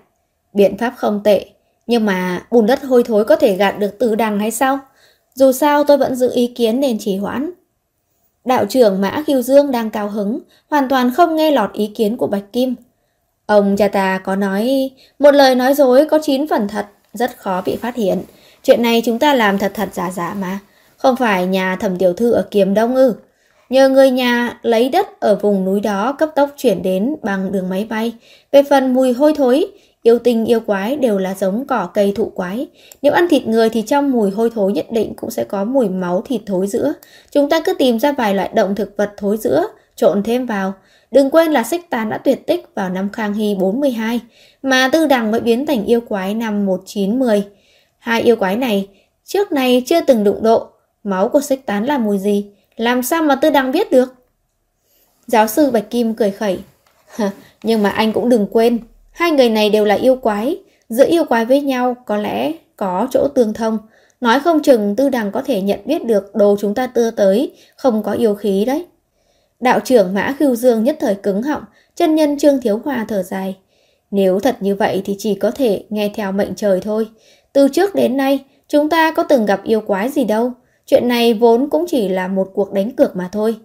Biện pháp không tệ, nhưng mà bùn đất hôi thối có thể gạt được từ đằng hay sao? Dù sao tôi vẫn giữ ý kiến nên chỉ hoãn. Đạo trưởng Mã Kiều Dương đang cao hứng, hoàn toàn không nghe lọt ý kiến của Bạch Kim. Ông cha ta có nói, một lời nói dối có chín phần thật, rất khó bị phát hiện. Chuyện này chúng ta làm thật thật giả giả mà. Không phải nhà thẩm tiểu thư ở Kiềm Đông ư. Nhờ người nhà lấy đất ở vùng núi đó cấp tốc chuyển đến bằng đường máy bay. Về phần mùi hôi thối, yêu tinh yêu quái đều là giống cỏ cây thụ quái. Nếu ăn thịt người thì trong mùi hôi thối nhất định cũng sẽ có mùi máu thịt thối giữa. Chúng ta cứ tìm ra vài loại động thực vật thối giữa, trộn thêm vào. Đừng quên là Sách tán đã tuyệt tích vào năm Khang Hy 42, mà tư đằng mới biến thành yêu quái năm 1910. Hai yêu quái này trước này chưa từng đụng độ, máu của xích tán là mùi gì, làm sao mà tư đăng biết được? Giáo sư Bạch Kim cười khẩy. Nhưng mà anh cũng đừng quên, hai người này đều là yêu quái, giữa yêu quái với nhau có lẽ có chỗ tương thông. Nói không chừng tư đằng có thể nhận biết được đồ chúng ta đưa tới, không có yêu khí đấy. Đạo trưởng Mã Khưu Dương nhất thời cứng họng, chân nhân Trương Thiếu Hòa thở dài. Nếu thật như vậy thì chỉ có thể nghe theo mệnh trời thôi. Từ trước đến nay, chúng ta có từng gặp yêu quái gì đâu. Chuyện này vốn cũng chỉ là một cuộc đánh cược mà thôi.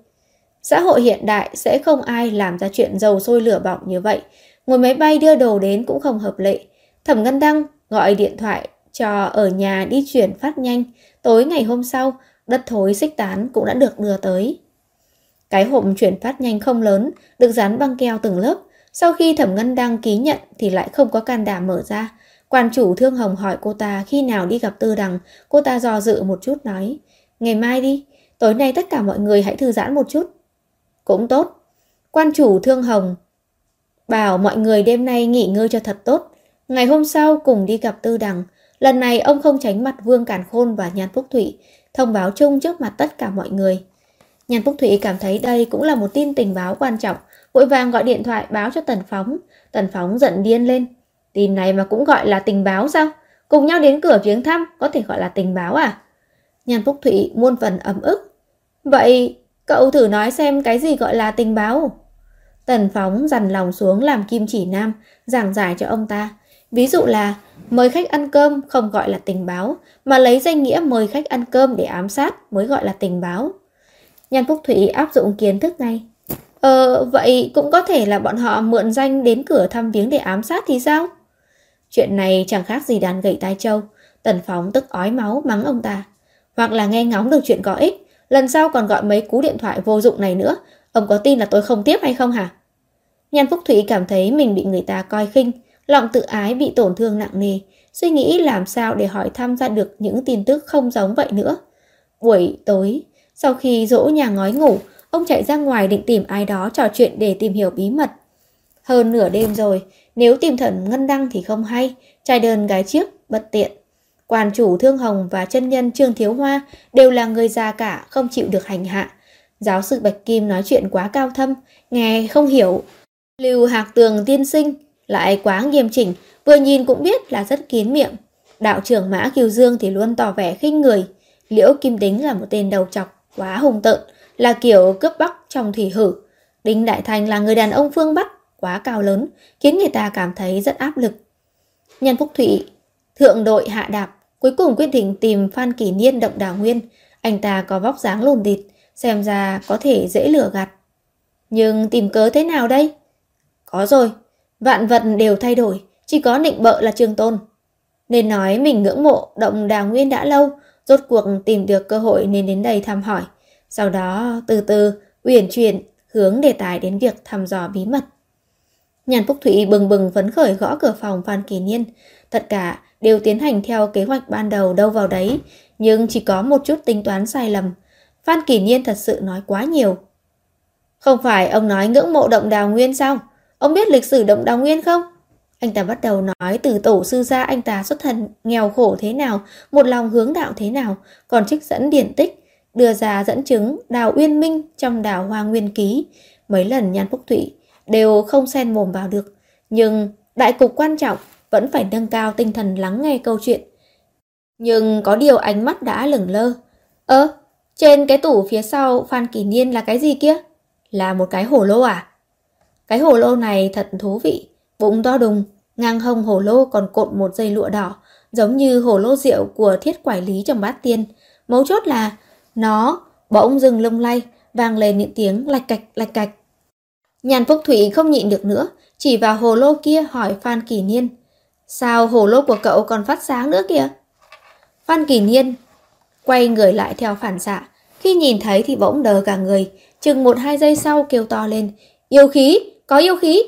Xã hội hiện đại sẽ không ai làm ra chuyện dầu sôi lửa bỏng như vậy. Ngồi máy bay đưa đồ đến cũng không hợp lệ. Thẩm Ngân Đăng gọi điện thoại cho ở nhà đi chuyển phát nhanh. Tối ngày hôm sau, đất thối xích tán cũng đã được đưa tới. Cái hộp chuyển phát nhanh không lớn, được dán băng keo từng lớp. Sau khi Thẩm Ngân Đăng ký nhận thì lại không có can đảm mở ra. Quan chủ Thương Hồng hỏi cô ta khi nào đi gặp Tư Đằng, cô ta dò dự một chút nói, ngày mai đi, tối nay tất cả mọi người hãy thư giãn một chút. Cũng tốt. Quan chủ Thương Hồng bảo mọi người đêm nay nghỉ ngơi cho thật tốt. Ngày hôm sau cùng đi gặp Tư Đằng, lần này ông không tránh mặt Vương Cản Khôn và Nhan Phúc Thụy thông báo chung trước mặt tất cả mọi người. Nhan Phúc Thụy cảm thấy đây cũng là một tin tình báo quan trọng, vội vàng gọi điện thoại báo cho Tần Phóng. Tần Phóng giận điên lên. Tin này mà cũng gọi là tình báo sao? Cùng nhau đến cửa viếng thăm có thể gọi là tình báo à? Nhan Phúc Thụy muôn phần ấm ức. Vậy cậu thử nói xem cái gì gọi là tình báo? Tần Phóng dằn lòng xuống làm kim chỉ nam, giảng giải cho ông ta. Ví dụ là mời khách ăn cơm không gọi là tình báo, mà lấy danh nghĩa mời khách ăn cơm để ám sát mới gọi là tình báo. Nhan Phúc Thụy áp dụng kiến thức này. Ờ, vậy cũng có thể là bọn họ mượn danh đến cửa thăm viếng để ám sát thì sao? Chuyện này chẳng khác gì đàn gậy tai châu. Tần Phóng tức ói máu mắng ông ta. Hoặc là nghe ngóng được chuyện có ích, lần sau còn gọi mấy cú điện thoại vô dụng này nữa. Ông có tin là tôi không tiếp hay không hả? Nhan Phúc Thủy cảm thấy mình bị người ta coi khinh, lòng tự ái bị tổn thương nặng nề, suy nghĩ làm sao để hỏi thăm ra được những tin tức không giống vậy nữa. Buổi tối, sau khi dỗ nhà ngói ngủ, ông chạy ra ngoài định tìm ai đó trò chuyện để tìm hiểu bí mật. Hơn nửa đêm rồi, nếu tìm thần ngân đăng thì không hay, trai đơn gái chiếc, bất tiện. Quan chủ Thương Hồng và chân nhân Trương Thiếu Hoa đều là người già cả, không chịu được hành hạ. Giáo sư Bạch Kim nói chuyện quá cao thâm, nghe không hiểu. Lưu Hạc Tường tiên sinh lại quá nghiêm chỉnh, vừa nhìn cũng biết là rất kín miệng. Đạo trưởng Mã Kiều Dương thì luôn tỏ vẻ khinh người. Liễu Kim Đính là một tên đầu chọc, quá hùng tợn, là kiểu cướp bóc trong thủy hử. Đinh Đại Thành là người đàn ông phương Bắc, quá cao lớn, khiến người ta cảm thấy rất áp lực. Nhân Phúc Thụy, thượng đội hạ đạp, cuối cùng quyết định tìm Phan Kỳ Niên động đảo nguyên. Anh ta có vóc dáng lùn thịt, xem ra có thể dễ lửa gạt. Nhưng tìm cớ thế nào đây? Có rồi, vạn vật đều thay đổi, chỉ có nịnh bợ là trường tôn. Nên nói mình ngưỡng mộ động đào nguyên đã lâu, rốt cuộc tìm được cơ hội nên đến đây thăm hỏi. Sau đó từ từ uyển chuyển hướng đề tài đến việc thăm dò bí mật. Nhàn Phúc Thụy bừng bừng phấn khởi gõ cửa phòng Phan Kỳ Niên. Tất cả đều tiến hành theo kế hoạch ban đầu đâu vào đấy, nhưng chỉ có một chút tính toán sai lầm. Phan Kỳ Niên thật sự nói quá nhiều. Không phải ông nói ngưỡng mộ động đào nguyên sao? Ông biết lịch sử động đào nguyên không? Anh ta bắt đầu nói từ tổ sư gia anh ta xuất thân nghèo khổ thế nào, một lòng hướng đạo thế nào, còn trích dẫn điển tích, đưa ra dẫn chứng đào uyên minh trong đào hoa nguyên ký. Mấy lần Nhan Phúc Thụy đều không xen mồm vào được. Nhưng đại cục quan trọng vẫn phải nâng cao tinh thần lắng nghe câu chuyện. Nhưng có điều ánh mắt đã lửng lơ. Ơ, trên cái tủ phía sau Phan Kỳ Niên là cái gì kia? Là một cái hổ lô à? Cái hổ lô này thật thú vị, bụng to đùng, ngang hông hổ lô còn cột một dây lụa đỏ, giống như hổ lô rượu của thiết quản lý trong bát tiên. Mấu chốt là nó bỗng dừng lung lay, vang lên những tiếng lạch cạch lạch cạch. Nhàn Phúc Thủy không nhịn được nữa, chỉ vào hồ lô kia hỏi Phan Kỳ Niên. Sao hồ lô của cậu còn phát sáng nữa kìa? Phan Kỳ Niên quay người lại theo phản xạ. Khi nhìn thấy thì bỗng đờ cả người, chừng một hai giây sau kêu to lên. Yêu khí, có yêu khí.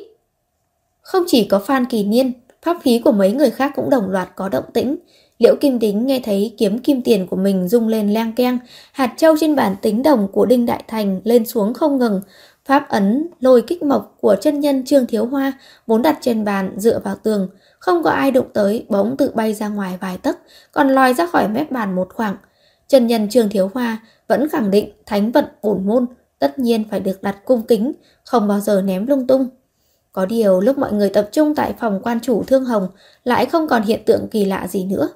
Không chỉ có Phan Kỳ Niên, pháp khí của mấy người khác cũng đồng loạt có động tĩnh. Liễu Kim Đính nghe thấy kiếm kim tiền của mình rung lên leng keng, hạt châu trên bản tính đồng của Đinh Đại Thành lên xuống không ngừng, Pháp ấn lôi kích mộc của chân nhân Trương Thiếu Hoa vốn đặt trên bàn dựa vào tường, không có ai đụng tới, bỗng tự bay ra ngoài vài tấc, còn lòi ra khỏi mép bàn một khoảng. Chân nhân Trương Thiếu Hoa vẫn khẳng định thánh vận ổn môn tất nhiên phải được đặt cung kính, không bao giờ ném lung tung. Có điều lúc mọi người tập trung tại phòng quan chủ Thương Hồng lại không còn hiện tượng kỳ lạ gì nữa.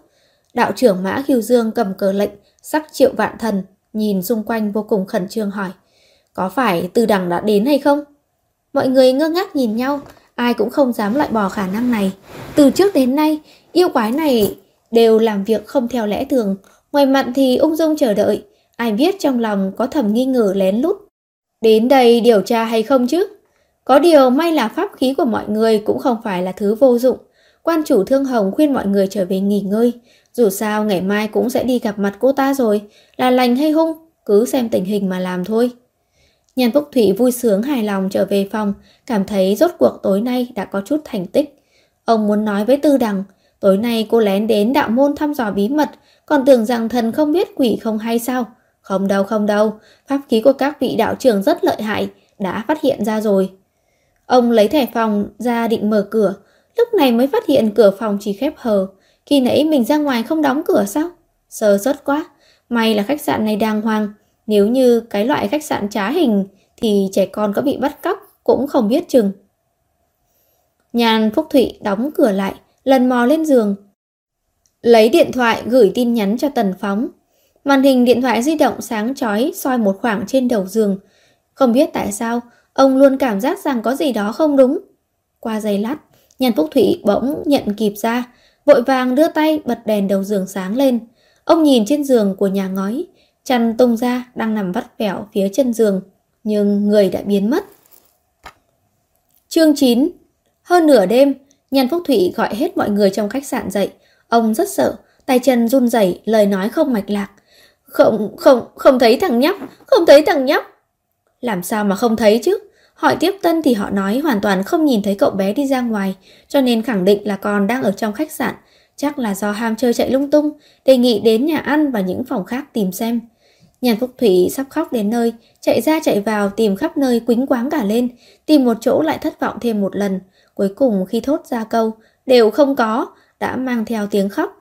Đạo trưởng Mã Khiêu Dương cầm cờ lệnh, sắc triệu vạn thần, nhìn xung quanh vô cùng khẩn trương hỏi. Có phải Từ Đằng đã đến hay không? Mọi người ngơ ngác nhìn nhau, ai cũng không dám loại bỏ khả năng này. Từ trước đến nay, yêu quái này đều làm việc không theo lẽ thường, ngoài mặt thì ung dung chờ đợi, ai biết trong lòng có thầm nghi ngờ lén lút. Đến đây điều tra hay không chứ? Có điều may là pháp khí của mọi người cũng không phải là thứ vô dụng. Quan chủ Thương Hồng khuyên mọi người trở về nghỉ ngơi. Dù sao ngày mai cũng sẽ đi gặp mặt cô ta rồi, là lành hay hung, cứ xem tình hình mà làm thôi. Nhàn Phúc Thủy vui sướng hài lòng trở về phòng, cảm thấy rốt cuộc tối nay đã có chút thành tích. Ông muốn nói với Tư Đằng, tối nay cô lén đến đạo môn thăm dò bí mật, còn tưởng rằng thần không biết quỷ không hay sao. Không đâu không đâu, pháp khí của các vị đạo trưởng rất lợi hại, đã phát hiện ra rồi. Ông lấy thẻ phòng ra định mở cửa, lúc này mới phát hiện cửa phòng chỉ khép hờ. Khi nãy mình ra ngoài không đóng cửa sao? Sơ suất quá, may là khách sạn này đàng hoàng, nếu như cái loại khách sạn trá hình thì trẻ con có bị bắt cóc cũng không biết chừng. Nhàn Phúc Thụy đóng cửa lại, lần mò lên giường. Lấy điện thoại gửi tin nhắn cho Tần Phóng. Màn hình điện thoại di động sáng chói soi một khoảng trên đầu giường. Không biết tại sao, ông luôn cảm giác rằng có gì đó không đúng. Qua giây lát, Nhàn Phúc Thụy bỗng nhận kịp ra, vội vàng đưa tay bật đèn đầu giường sáng lên. Ông nhìn trên giường của nhà ngói, Chăn tung ra đang nằm vắt vẻo phía chân giường, nhưng người đã biến mất. Chương 9 Hơn nửa đêm, Nhan Phúc Thụy gọi hết mọi người trong khách sạn dậy. Ông rất sợ, tay chân run rẩy, lời nói không mạch lạc. Không, không, không thấy thằng nhóc, không thấy thằng nhóc. Làm sao mà không thấy chứ? Hỏi tiếp tân thì họ nói hoàn toàn không nhìn thấy cậu bé đi ra ngoài, cho nên khẳng định là con đang ở trong khách sạn. Chắc là do ham chơi chạy lung tung, đề nghị đến nhà ăn và những phòng khác tìm xem. Nhàn Phúc Thủy sắp khóc đến nơi, chạy ra chạy vào tìm khắp nơi quính quáng cả lên, tìm một chỗ lại thất vọng thêm một lần. Cuối cùng khi thốt ra câu, đều không có, đã mang theo tiếng khóc.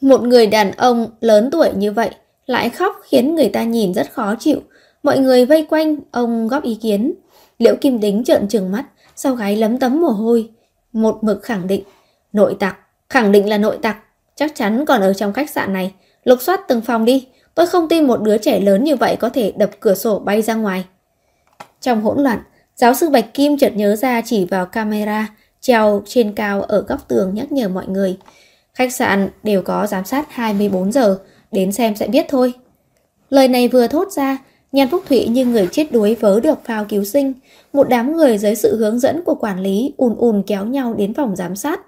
Một người đàn ông lớn tuổi như vậy, lại khóc khiến người ta nhìn rất khó chịu. Mọi người vây quanh, ông góp ý kiến. Liễu Kim Đính trợn trừng mắt, sau gáy lấm tấm mồ hôi. Một mực khẳng định, nội tặc, khẳng định là nội tặc, chắc chắn còn ở trong khách sạn này. Lục soát từng phòng đi, Tôi không tin một đứa trẻ lớn như vậy có thể đập cửa sổ bay ra ngoài. Trong hỗn loạn, giáo sư Bạch Kim chợt nhớ ra chỉ vào camera treo trên cao ở góc tường nhắc nhở mọi người. Khách sạn đều có giám sát 24 giờ, đến xem sẽ biết thôi. Lời này vừa thốt ra, Nhan Phúc Thụy như người chết đuối vớ được phao cứu sinh. Một đám người dưới sự hướng dẫn của quản lý ùn ùn kéo nhau đến phòng giám sát.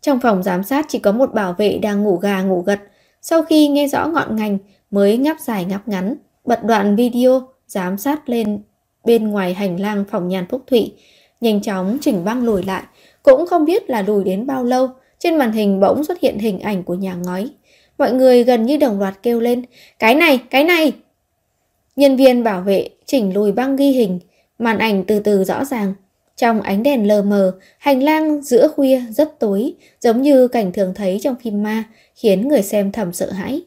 Trong phòng giám sát chỉ có một bảo vệ đang ngủ gà ngủ gật, sau khi nghe rõ ngọn ngành mới ngáp dài ngáp ngắn, bật đoạn video giám sát lên bên ngoài hành lang phòng nhàn phúc thụy, nhanh chóng chỉnh băng lùi lại, cũng không biết là lùi đến bao lâu, trên màn hình bỗng xuất hiện hình ảnh của nhà ngói. Mọi người gần như đồng loạt kêu lên, cái này, cái này! Nhân viên bảo vệ chỉnh lùi băng ghi hình, màn ảnh từ từ rõ ràng. Trong ánh đèn lờ mờ, hành lang giữa khuya rất tối, giống như cảnh thường thấy trong phim ma, khiến người xem thầm sợ hãi.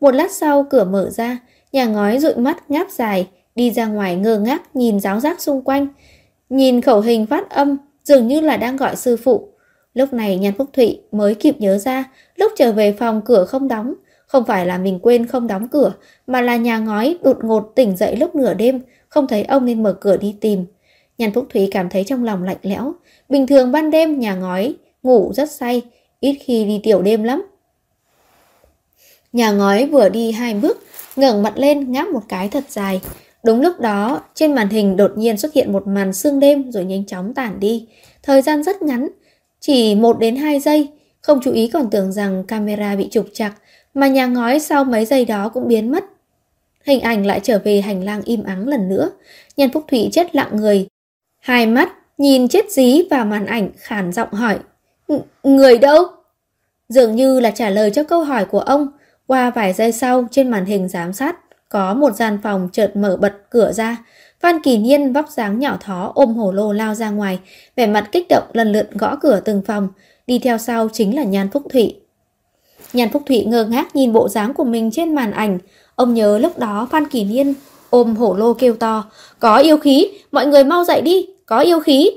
Một lát sau cửa mở ra, nhà ngói dụi mắt ngáp dài, đi ra ngoài ngơ ngác nhìn giáo giác xung quanh. Nhìn khẩu hình phát âm, dường như là đang gọi sư phụ. Lúc này Nhan Phúc Thụy mới kịp nhớ ra, lúc trở về phòng cửa không đóng. Không phải là mình quên không đóng cửa, mà là nhà ngói đột ngột tỉnh dậy lúc nửa đêm, không thấy ông nên mở cửa đi tìm. Nhan Phúc Thủy cảm thấy trong lòng lạnh lẽo. Bình thường ban đêm nhà ngói ngủ rất say, ít khi đi tiểu đêm lắm. Nhà ngói vừa đi hai bước, ngẩng mặt lên ngáp một cái thật dài. Đúng lúc đó, trên màn hình đột nhiên xuất hiện một màn sương đêm rồi nhanh chóng tản đi. Thời gian rất ngắn, chỉ 1 đến 2 giây. Không chú ý còn tưởng rằng camera bị trục chặt, mà nhà ngói sau mấy giây đó cũng biến mất. Hình ảnh lại trở về hành lang im ắng lần nữa. Nhân Phúc Thủy chết lặng người, Hai mắt nhìn chết dí vào màn ảnh khản giọng hỏi. Người đâu? Dường như là trả lời cho câu hỏi của ông. Qua vài giây sau trên màn hình giám sát có một gian phòng chợt mở bật cửa ra. Phan Kỳ Nhiên vóc dáng nhỏ thó ôm hổ lô lao ra ngoài, vẻ mặt kích động lần lượt gõ cửa từng phòng. Đi theo sau chính là Nhan Phúc Thụy. Nhan Phúc Thụy ngơ ngác nhìn bộ dáng của mình trên màn ảnh. Ông nhớ lúc đó Phan Kỳ Nhiên ôm hổ lô kêu to. Có yêu khí, mọi người mau dậy đi, có yêu khí.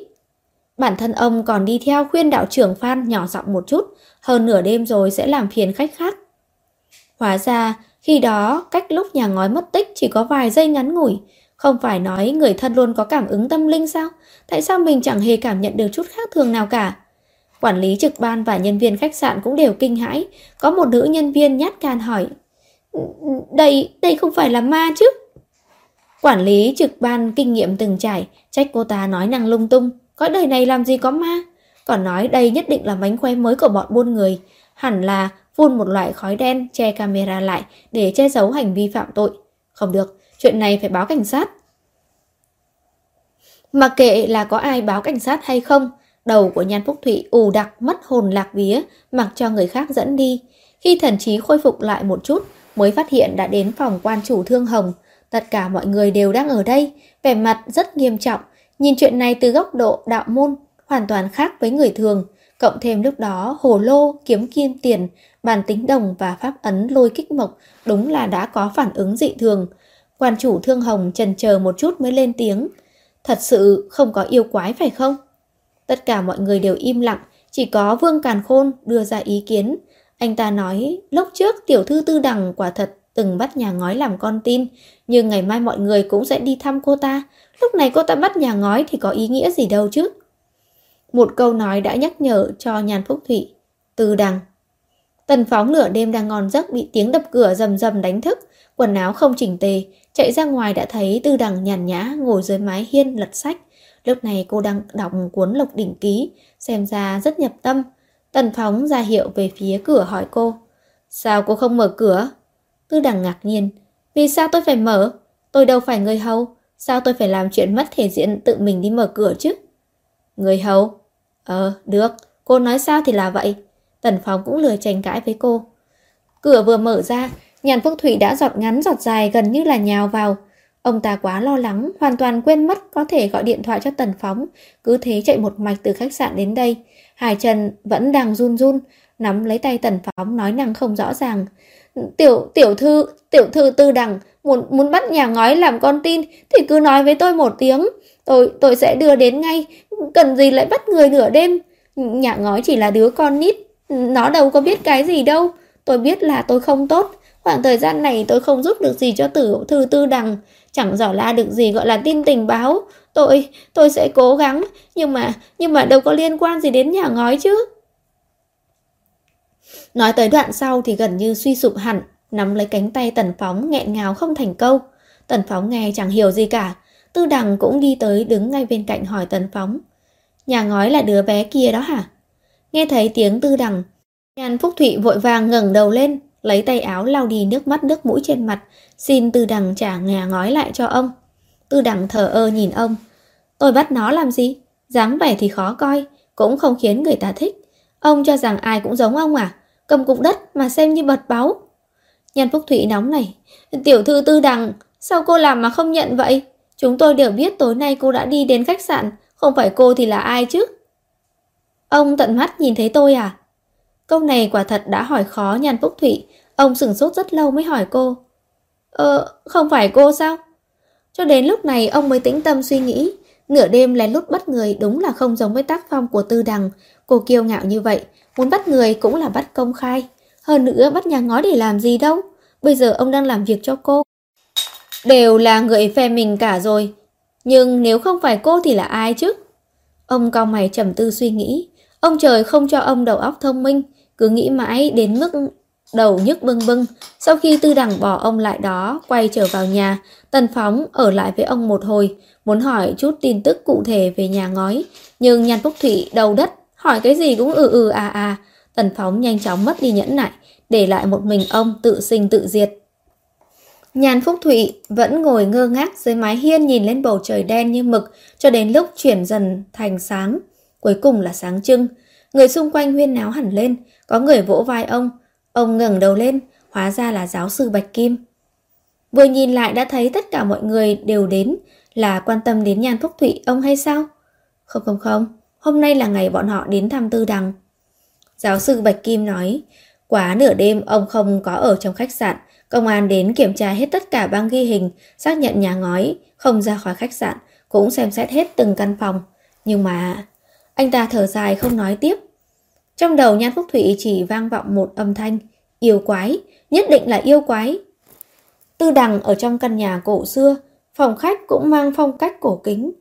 Bản thân ông còn đi theo khuyên đạo trưởng Phan nhỏ giọng một chút, hơn nửa đêm rồi sẽ làm phiền khách khác. Hóa ra, khi đó cách lúc nhà ngói mất tích chỉ có vài giây ngắn ngủi, không phải nói người thân luôn có cảm ứng tâm linh sao? Tại sao mình chẳng hề cảm nhận được chút khác thường nào cả? Quản lý trực ban và nhân viên khách sạn cũng đều kinh hãi. Có một nữ nhân viên nhát can hỏi. Đây, đây không phải là ma chứ? Quản lý trực ban kinh nghiệm từng trải, trách cô ta nói năng lung tung, có đời này làm gì có ma. Còn nói đây nhất định là mánh khóe mới của bọn buôn người, hẳn là phun một loại khói đen che camera lại để che giấu hành vi phạm tội. Không được, chuyện này phải báo cảnh sát. Mặc kệ là có ai báo cảnh sát hay không, đầu của Nhan Phúc Thụy ù đặc mất hồn lạc vía, mặc cho người khác dẫn đi. Khi thần trí khôi phục lại một chút, mới phát hiện đã đến phòng quan chủ Thương Hồng, Tất cả mọi người đều đang ở đây, vẻ mặt rất nghiêm trọng, nhìn chuyện này từ góc độ đạo môn, hoàn toàn khác với người thường. Cộng thêm lúc đó hồ lô, kiếm kim tiền, bàn tính đồng và pháp ấn lôi kích mộc đúng là đã có phản ứng dị thường. Quan chủ thương hồng trần chờ một chút mới lên tiếng. Thật sự không có yêu quái phải không? Tất cả mọi người đều im lặng, chỉ có Vương Càn Khôn đưa ra ý kiến. Anh ta nói, lúc trước tiểu thư tư đằng quả thật từng bắt nhà ngói làm con tin, nhưng ngày mai mọi người cũng sẽ đi thăm cô ta. Lúc này cô ta bắt nhà ngói thì có ý nghĩa gì đâu chứ? Một câu nói đã nhắc nhở cho nhàn phúc thủy. Từ đằng. Tần phóng nửa đêm đang ngon giấc bị tiếng đập cửa rầm rầm đánh thức, quần áo không chỉnh tề, chạy ra ngoài đã thấy tư đằng nhàn nhã ngồi dưới mái hiên lật sách. Lúc này cô đang đọc cuốn lục đỉnh ký, xem ra rất nhập tâm. Tần phóng ra hiệu về phía cửa hỏi cô. Sao cô không mở cửa? Tư đằng ngạc nhiên. Vì sao tôi phải mở? Tôi đâu phải người hầu. Sao tôi phải làm chuyện mất thể diện tự mình đi mở cửa chứ? Người hầu? Ờ, được. Cô nói sao thì là vậy. Tần Phong cũng lười tranh cãi với cô. Cửa vừa mở ra, nhàn phúc thủy đã giọt ngắn giọt dài gần như là nhào vào. Ông ta quá lo lắng, hoàn toàn quên mất có thể gọi điện thoại cho Tần Phóng, cứ thế chạy một mạch từ khách sạn đến đây. Hải Trần vẫn đang run run, nắm lấy tay Tần Phóng nói năng không rõ ràng. Tiểu tiểu thư, tiểu thư tư đằng muốn muốn bắt nhà ngói làm con tin thì cứ nói với tôi một tiếng, tôi tôi sẽ đưa đến ngay, cần gì lại bắt người nửa đêm. Nhà ngói chỉ là đứa con nít, nó đâu có biết cái gì đâu. Tôi biết là tôi không tốt, khoảng thời gian này tôi không giúp được gì cho tiểu thư tư đằng, chẳng giỏ la được gì gọi là tin tình báo. Tôi, tôi sẽ cố gắng, nhưng mà, nhưng mà đâu có liên quan gì đến nhà ngói chứ. Nói tới đoạn sau thì gần như suy sụp hẳn, nắm lấy cánh tay Tần Phóng nghẹn ngào không thành câu. Tần Phóng nghe chẳng hiểu gì cả. Tư Đằng cũng đi tới đứng ngay bên cạnh hỏi Tần Phóng. Nhà ngói là đứa bé kia đó hả? Nghe thấy tiếng Tư Đằng, Nhan Phúc Thụy vội vàng ngẩng đầu lên, lấy tay áo lau đi nước mắt nước mũi trên mặt, xin Tư Đằng trả nhà ngói lại cho ông. Tư Đằng thở ơ nhìn ông. Tôi bắt nó làm gì? dáng vẻ thì khó coi, cũng không khiến người ta thích. Ông cho rằng ai cũng giống ông à? cầm cục đất mà xem như bật báu. Nhân Phúc thụy nóng này, tiểu thư tư đằng, sao cô làm mà không nhận vậy? Chúng tôi đều biết tối nay cô đã đi đến khách sạn, không phải cô thì là ai chứ? Ông tận mắt nhìn thấy tôi à? Câu này quả thật đã hỏi khó Nhan Phúc Thụy, ông sửng sốt rất lâu mới hỏi cô. Ờ, không phải cô sao? Cho đến lúc này ông mới tĩnh tâm suy nghĩ, nửa đêm lén lút bắt người đúng là không giống với tác phong của Tư Đằng. Cô kiêu ngạo như vậy, muốn bắt người cũng là bắt công khai. Hơn nữa bắt nhà ngói để làm gì đâu, bây giờ ông đang làm việc cho cô. Đều là người phe mình cả rồi, nhưng nếu không phải cô thì là ai chứ? Ông cao mày trầm tư suy nghĩ, ông trời không cho ông đầu óc thông minh, cứ nghĩ mãi đến mức đầu nhức bưng bưng. Sau khi tư đẳng bỏ ông lại đó, quay trở vào nhà, Tần Phóng ở lại với ông một hồi, muốn hỏi chút tin tức cụ thể về nhà ngói. Nhưng Nhan Phúc Thủy đầu đất, hỏi cái gì cũng ừ ừ à à. Tần Phóng nhanh chóng mất đi nhẫn nại, để lại một mình ông tự sinh tự diệt. Nhàn Phúc Thụy vẫn ngồi ngơ ngác dưới mái hiên nhìn lên bầu trời đen như mực cho đến lúc chuyển dần thành sáng. Cuối cùng là sáng trưng. Người xung quanh huyên náo hẳn lên, có người vỗ vai ông. Ông ngẩng đầu lên, hóa ra là giáo sư Bạch Kim. Vừa nhìn lại đã thấy tất cả mọi người đều đến là quan tâm đến Nhan Phúc Thụy ông hay sao? Không không không, hôm nay là ngày bọn họ đến thăm tư đằng. Giáo sư Bạch Kim nói, quá nửa đêm ông không có ở trong khách sạn, Công an đến kiểm tra hết tất cả băng ghi hình, xác nhận nhà ngói, không ra khỏi khách sạn, cũng xem xét hết từng căn phòng. Nhưng mà... Anh ta thở dài không nói tiếp. Trong đầu Nhan Phúc Thủy chỉ vang vọng một âm thanh. Yêu quái, nhất định là yêu quái. Tư đằng ở trong căn nhà cổ xưa, phòng khách cũng mang phong cách cổ kính.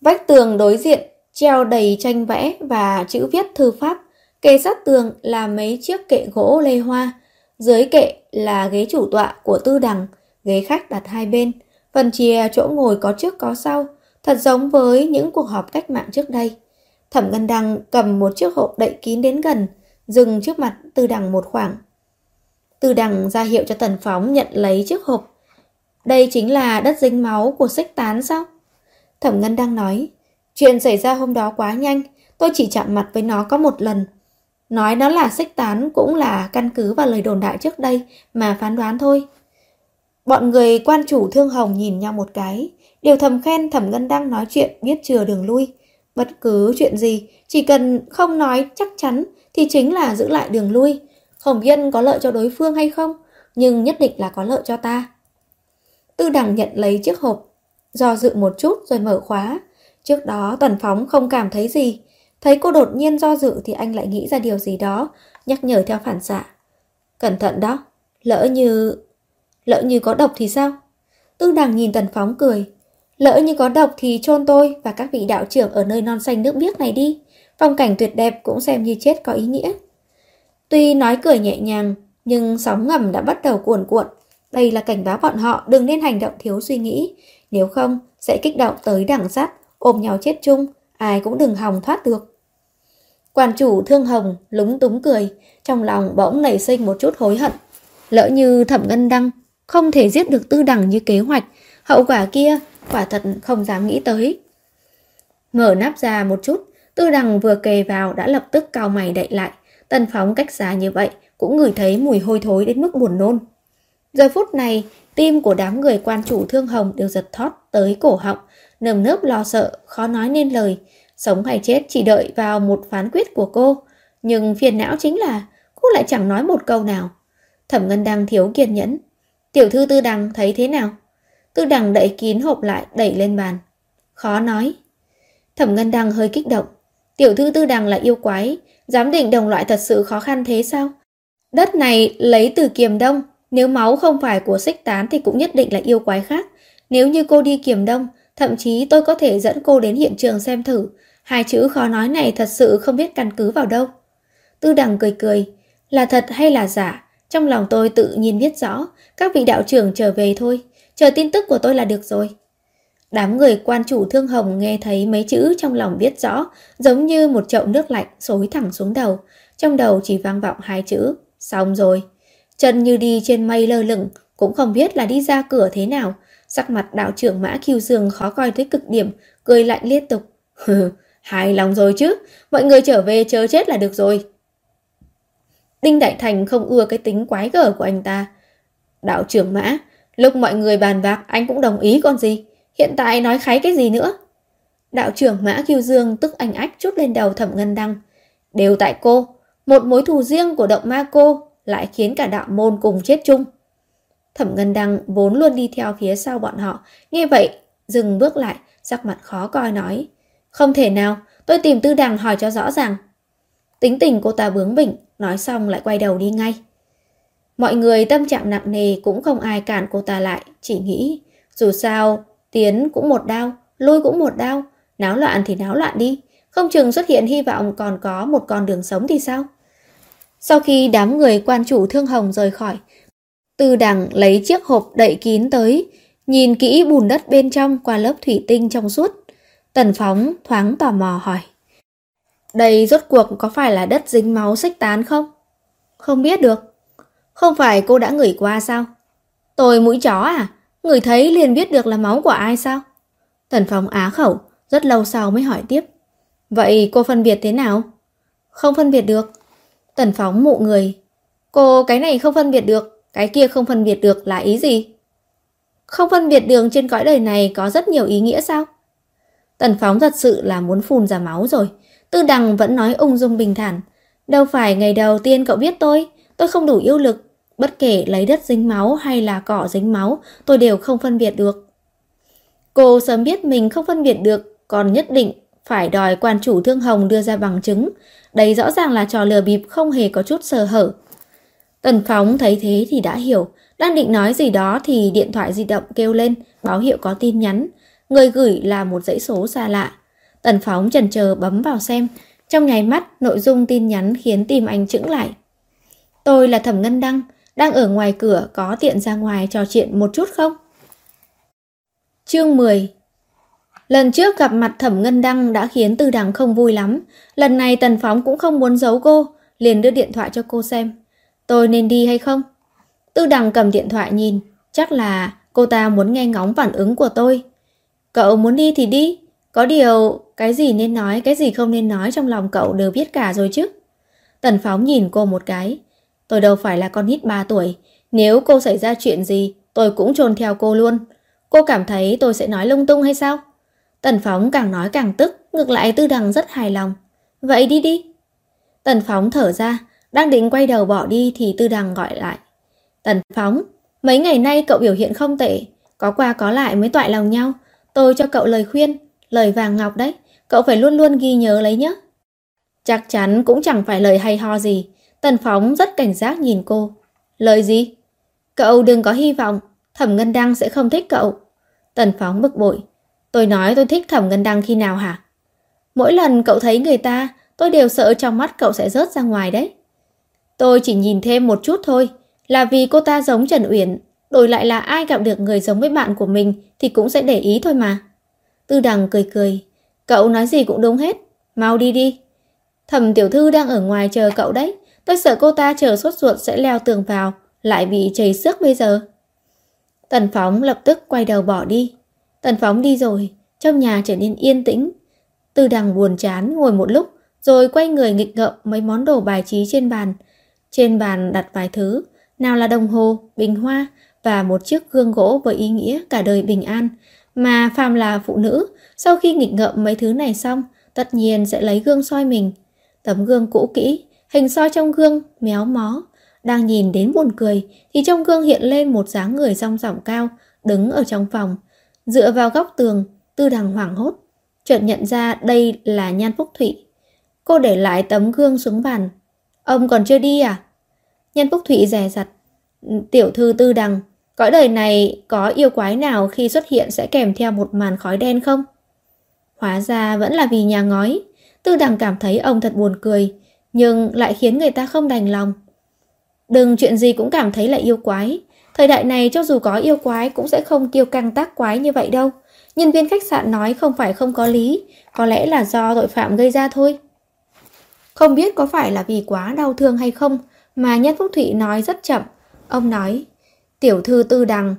Vách tường đối diện, treo đầy tranh vẽ và chữ viết thư pháp. Kề sát tường là mấy chiếc kệ gỗ lê hoa, dưới kệ là ghế chủ tọa của tư đằng, ghế khách đặt hai bên. Phần chia chỗ ngồi có trước có sau, thật giống với những cuộc họp cách mạng trước đây. Thẩm Ngân Đăng cầm một chiếc hộp đậy kín đến gần, dừng trước mặt tư đằng một khoảng. Tư đằng ra hiệu cho Tần Phóng nhận lấy chiếc hộp. Đây chính là đất dính máu của sách tán sao? Thẩm Ngân Đăng nói, chuyện xảy ra hôm đó quá nhanh, tôi chỉ chạm mặt với nó có một lần, Nói nó là sách tán cũng là căn cứ vào lời đồn đại trước đây mà phán đoán thôi. Bọn người quan chủ thương hồng nhìn nhau một cái, đều thầm khen thẩm ngân đang nói chuyện biết chừa đường lui. Bất cứ chuyện gì, chỉ cần không nói chắc chắn thì chính là giữ lại đường lui. Không biết có lợi cho đối phương hay không, nhưng nhất định là có lợi cho ta. Tư đẳng nhận lấy chiếc hộp, do dự một chút rồi mở khóa. Trước đó Tần Phóng không cảm thấy gì, Thấy cô đột nhiên do dự thì anh lại nghĩ ra điều gì đó, nhắc nhở theo phản xạ. Cẩn thận đó, lỡ như... Lỡ như có độc thì sao? Tư đằng nhìn Tần Phóng cười. Lỡ như có độc thì chôn tôi và các vị đạo trưởng ở nơi non xanh nước biếc này đi. Phong cảnh tuyệt đẹp cũng xem như chết có ý nghĩa. Tuy nói cười nhẹ nhàng, nhưng sóng ngầm đã bắt đầu cuồn cuộn. Đây là cảnh báo bọn họ đừng nên hành động thiếu suy nghĩ. Nếu không, sẽ kích động tới đẳng sát, ôm nhau chết chung, ai cũng đừng hòng thoát được. Quan chủ thương hồng lúng túng cười, trong lòng bỗng nảy sinh một chút hối hận. Lỡ như thẩm ngân đăng không thể giết được tư đẳng như kế hoạch, hậu quả kia quả thật không dám nghĩ tới. Mở nắp ra một chút, tư đằng vừa kề vào đã lập tức cao mày đậy lại. Tần phóng cách xa như vậy cũng ngửi thấy mùi hôi thối đến mức buồn nôn. Giờ phút này, tim của đám người quan chủ thương hồng đều giật thót tới cổ họng, nơm nớp lo sợ, khó nói nên lời. Sống hay chết chỉ đợi vào một phán quyết của cô. Nhưng phiền não chính là cô lại chẳng nói một câu nào. Thẩm Ngân đang thiếu kiên nhẫn. Tiểu thư Tư Đằng thấy thế nào? Tư Đằng đẩy kín hộp lại đẩy lên bàn. Khó nói. Thẩm Ngân Đăng hơi kích động. Tiểu thư Tư Đằng là yêu quái. Giám định đồng loại thật sự khó khăn thế sao? Đất này lấy từ kiềm đông. Nếu máu không phải của xích tán thì cũng nhất định là yêu quái khác. Nếu như cô đi kiềm đông, thậm chí tôi có thể dẫn cô đến hiện trường xem thử. Hai chữ khó nói này thật sự không biết căn cứ vào đâu. Tư đằng cười cười, là thật hay là giả, trong lòng tôi tự nhiên biết rõ, các vị đạo trưởng trở về thôi, chờ tin tức của tôi là được rồi. Đám người quan chủ thương hồng nghe thấy mấy chữ trong lòng biết rõ, giống như một chậu nước lạnh xối thẳng xuống đầu, trong đầu chỉ vang vọng hai chữ, xong rồi. Chân như đi trên mây lơ lửng, cũng không biết là đi ra cửa thế nào, sắc mặt đạo trưởng mã kiêu dương khó coi tới cực điểm, cười lạnh liên tục. Hài lòng rồi chứ, mọi người trở về chờ chết là được rồi. Đinh Đại Thành không ưa cái tính quái gở của anh ta. Đạo trưởng mã, lúc mọi người bàn bạc anh cũng đồng ý con gì. Hiện tại nói khái cái gì nữa? Đạo trưởng Mã Kiêu Dương tức anh ách chút lên đầu thẩm ngân đăng. Đều tại cô, một mối thù riêng của động ma cô lại khiến cả đạo môn cùng chết chung. Thẩm ngân đăng vốn luôn đi theo phía sau bọn họ, nghe vậy dừng bước lại, sắc mặt khó coi nói. Không thể nào, tôi tìm tư đằng hỏi cho rõ ràng. Tính tình cô ta bướng bỉnh, nói xong lại quay đầu đi ngay. Mọi người tâm trạng nặng nề cũng không ai cản cô ta lại, chỉ nghĩ dù sao tiến cũng một đau, lui cũng một đau, náo loạn thì náo loạn đi, không chừng xuất hiện hy vọng còn có một con đường sống thì sao? Sau khi đám người quan chủ thương hồng rời khỏi, Tư đằng lấy chiếc hộp đậy kín tới, nhìn kỹ bùn đất bên trong qua lớp thủy tinh trong suốt. Tần Phóng thoáng tò mò hỏi. Đây rốt cuộc có phải là đất dính máu xích tán không? Không biết được. Không phải cô đã ngửi qua sao? Tôi mũi chó à? Ngửi thấy liền biết được là máu của ai sao? Tần Phong á khẩu, rất lâu sau mới hỏi tiếp. Vậy cô phân biệt thế nào? Không phân biệt được. Tần Phóng mụ người. Cô cái này không phân biệt được, cái kia không phân biệt được là ý gì? Không phân biệt đường trên cõi đời này có rất nhiều ý nghĩa sao? Tần Phóng thật sự là muốn phun ra máu rồi. Tư Đằng vẫn nói ung dung bình thản. Đâu phải ngày đầu tiên cậu biết tôi, tôi không đủ yêu lực. Bất kể lấy đất dính máu hay là cỏ dính máu, tôi đều không phân biệt được. Cô sớm biết mình không phân biệt được, còn nhất định phải đòi quan chủ Thương Hồng đưa ra bằng chứng. Đây rõ ràng là trò lừa bịp không hề có chút sơ hở. Tần Phóng thấy thế thì đã hiểu, đang định nói gì đó thì điện thoại di động kêu lên, báo hiệu có tin nhắn. Người gửi là một dãy số xa lạ. Tần Phóng chần chờ bấm vào xem. Trong nháy mắt, nội dung tin nhắn khiến tim anh chững lại. Tôi là Thẩm Ngân Đăng, đang ở ngoài cửa có tiện ra ngoài trò chuyện một chút không? Chương 10 Lần trước gặp mặt Thẩm Ngân Đăng đã khiến Tư Đằng không vui lắm. Lần này Tần Phóng cũng không muốn giấu cô, liền đưa điện thoại cho cô xem. Tôi nên đi hay không? Tư Đằng cầm điện thoại nhìn, chắc là cô ta muốn nghe ngóng phản ứng của tôi. Cậu muốn đi thì đi, có điều cái gì nên nói, cái gì không nên nói trong lòng cậu đều biết cả rồi chứ. Tần Phóng nhìn cô một cái. Tôi đâu phải là con nít 3 tuổi, nếu cô xảy ra chuyện gì, tôi cũng trồn theo cô luôn. Cô cảm thấy tôi sẽ nói lung tung hay sao? Tần Phóng càng nói càng tức, ngược lại Tư Đằng rất hài lòng. Vậy đi đi. Tần Phóng thở ra, đang định quay đầu bỏ đi thì Tư Đằng gọi lại. Tần Phóng, mấy ngày nay cậu biểu hiện không tệ, có qua có lại mới toại lòng nhau. Tôi cho cậu lời khuyên, lời vàng ngọc đấy, cậu phải luôn luôn ghi nhớ lấy nhé. Chắc chắn cũng chẳng phải lời hay ho gì. Tần Phóng rất cảnh giác nhìn cô. Lời gì? Cậu đừng có hy vọng, Thẩm Ngân Đăng sẽ không thích cậu. Tần Phóng bực bội. Tôi nói tôi thích Thẩm Ngân Đăng khi nào hả? Mỗi lần cậu thấy người ta, tôi đều sợ trong mắt cậu sẽ rớt ra ngoài đấy. Tôi chỉ nhìn thêm một chút thôi, là vì cô ta giống Trần Uyển, đổi lại là ai gặp được người giống với bạn của mình thì cũng sẽ để ý thôi mà. Tư Đằng cười cười, cậu nói gì cũng đúng hết, mau đi đi. Thẩm tiểu thư đang ở ngoài chờ cậu đấy, tôi sợ cô ta chờ sốt ruột sẽ leo tường vào, lại bị chảy xước bây giờ. Tần Phóng lập tức quay đầu bỏ đi. Tần Phóng đi rồi, trong nhà trở nên yên tĩnh. Tư Đằng buồn chán ngồi một lúc, rồi quay người nghịch ngợm mấy món đồ bài trí trên bàn, trên bàn đặt vài thứ, nào là đồng hồ, bình hoa và một chiếc gương gỗ với ý nghĩa cả đời bình an. Mà phàm là phụ nữ, sau khi nghịch ngợm mấy thứ này xong, tất nhiên sẽ lấy gương soi mình. Tấm gương cũ kỹ, hình soi trong gương, méo mó. Đang nhìn đến buồn cười, thì trong gương hiện lên một dáng người song sỏng cao, đứng ở trong phòng. Dựa vào góc tường, tư đằng hoảng hốt. Chợt nhận ra đây là Nhan Phúc Thụy. Cô để lại tấm gương xuống bàn, Ông còn chưa đi à? Nhan Phúc Thụy rè rặt. Tiểu thư tư đằng, cõi đời này có yêu quái nào khi xuất hiện sẽ kèm theo một màn khói đen không? Hóa ra vẫn là vì nhà ngói. Tư đằng cảm thấy ông thật buồn cười, nhưng lại khiến người ta không đành lòng. Đừng chuyện gì cũng cảm thấy là yêu quái. Thời đại này cho dù có yêu quái cũng sẽ không kiêu căng tác quái như vậy đâu. Nhân viên khách sạn nói không phải không có lý, có lẽ là do tội phạm gây ra thôi. Không biết có phải là vì quá đau thương hay không mà Nhất Phúc Thụy nói rất chậm. Ông nói, tiểu thư tư đằng.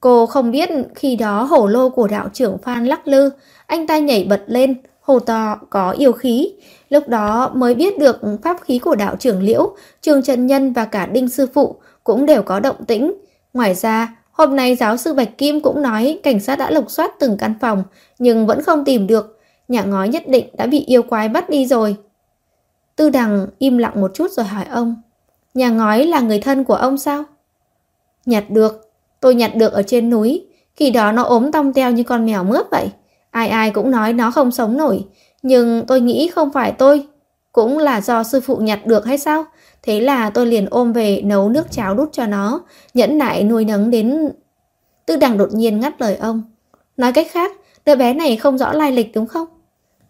Cô không biết khi đó hổ lô của đạo trưởng Phan lắc lư, anh ta nhảy bật lên, hồ to có yêu khí. Lúc đó mới biết được pháp khí của đạo trưởng Liễu, Trường Trần Nhân và cả Đinh Sư Phụ cũng đều có động tĩnh. Ngoài ra, hôm nay giáo sư Bạch Kim cũng nói cảnh sát đã lục soát từng căn phòng nhưng vẫn không tìm được nhà ngói nhất định đã bị yêu quái bắt đi rồi. Tư đằng im lặng một chút rồi hỏi ông, nhà ngói là người thân của ông sao? Nhặt được, tôi nhặt được ở trên núi, khi đó nó ốm tong teo như con mèo mướp vậy. Ai ai cũng nói nó không sống nổi, nhưng tôi nghĩ không phải tôi, cũng là do sư phụ nhặt được hay sao? Thế là tôi liền ôm về nấu nước cháo đút cho nó, nhẫn nại nuôi nấng đến... Tư đằng đột nhiên ngắt lời ông. Nói cách khác, đứa bé này không rõ lai lịch đúng không?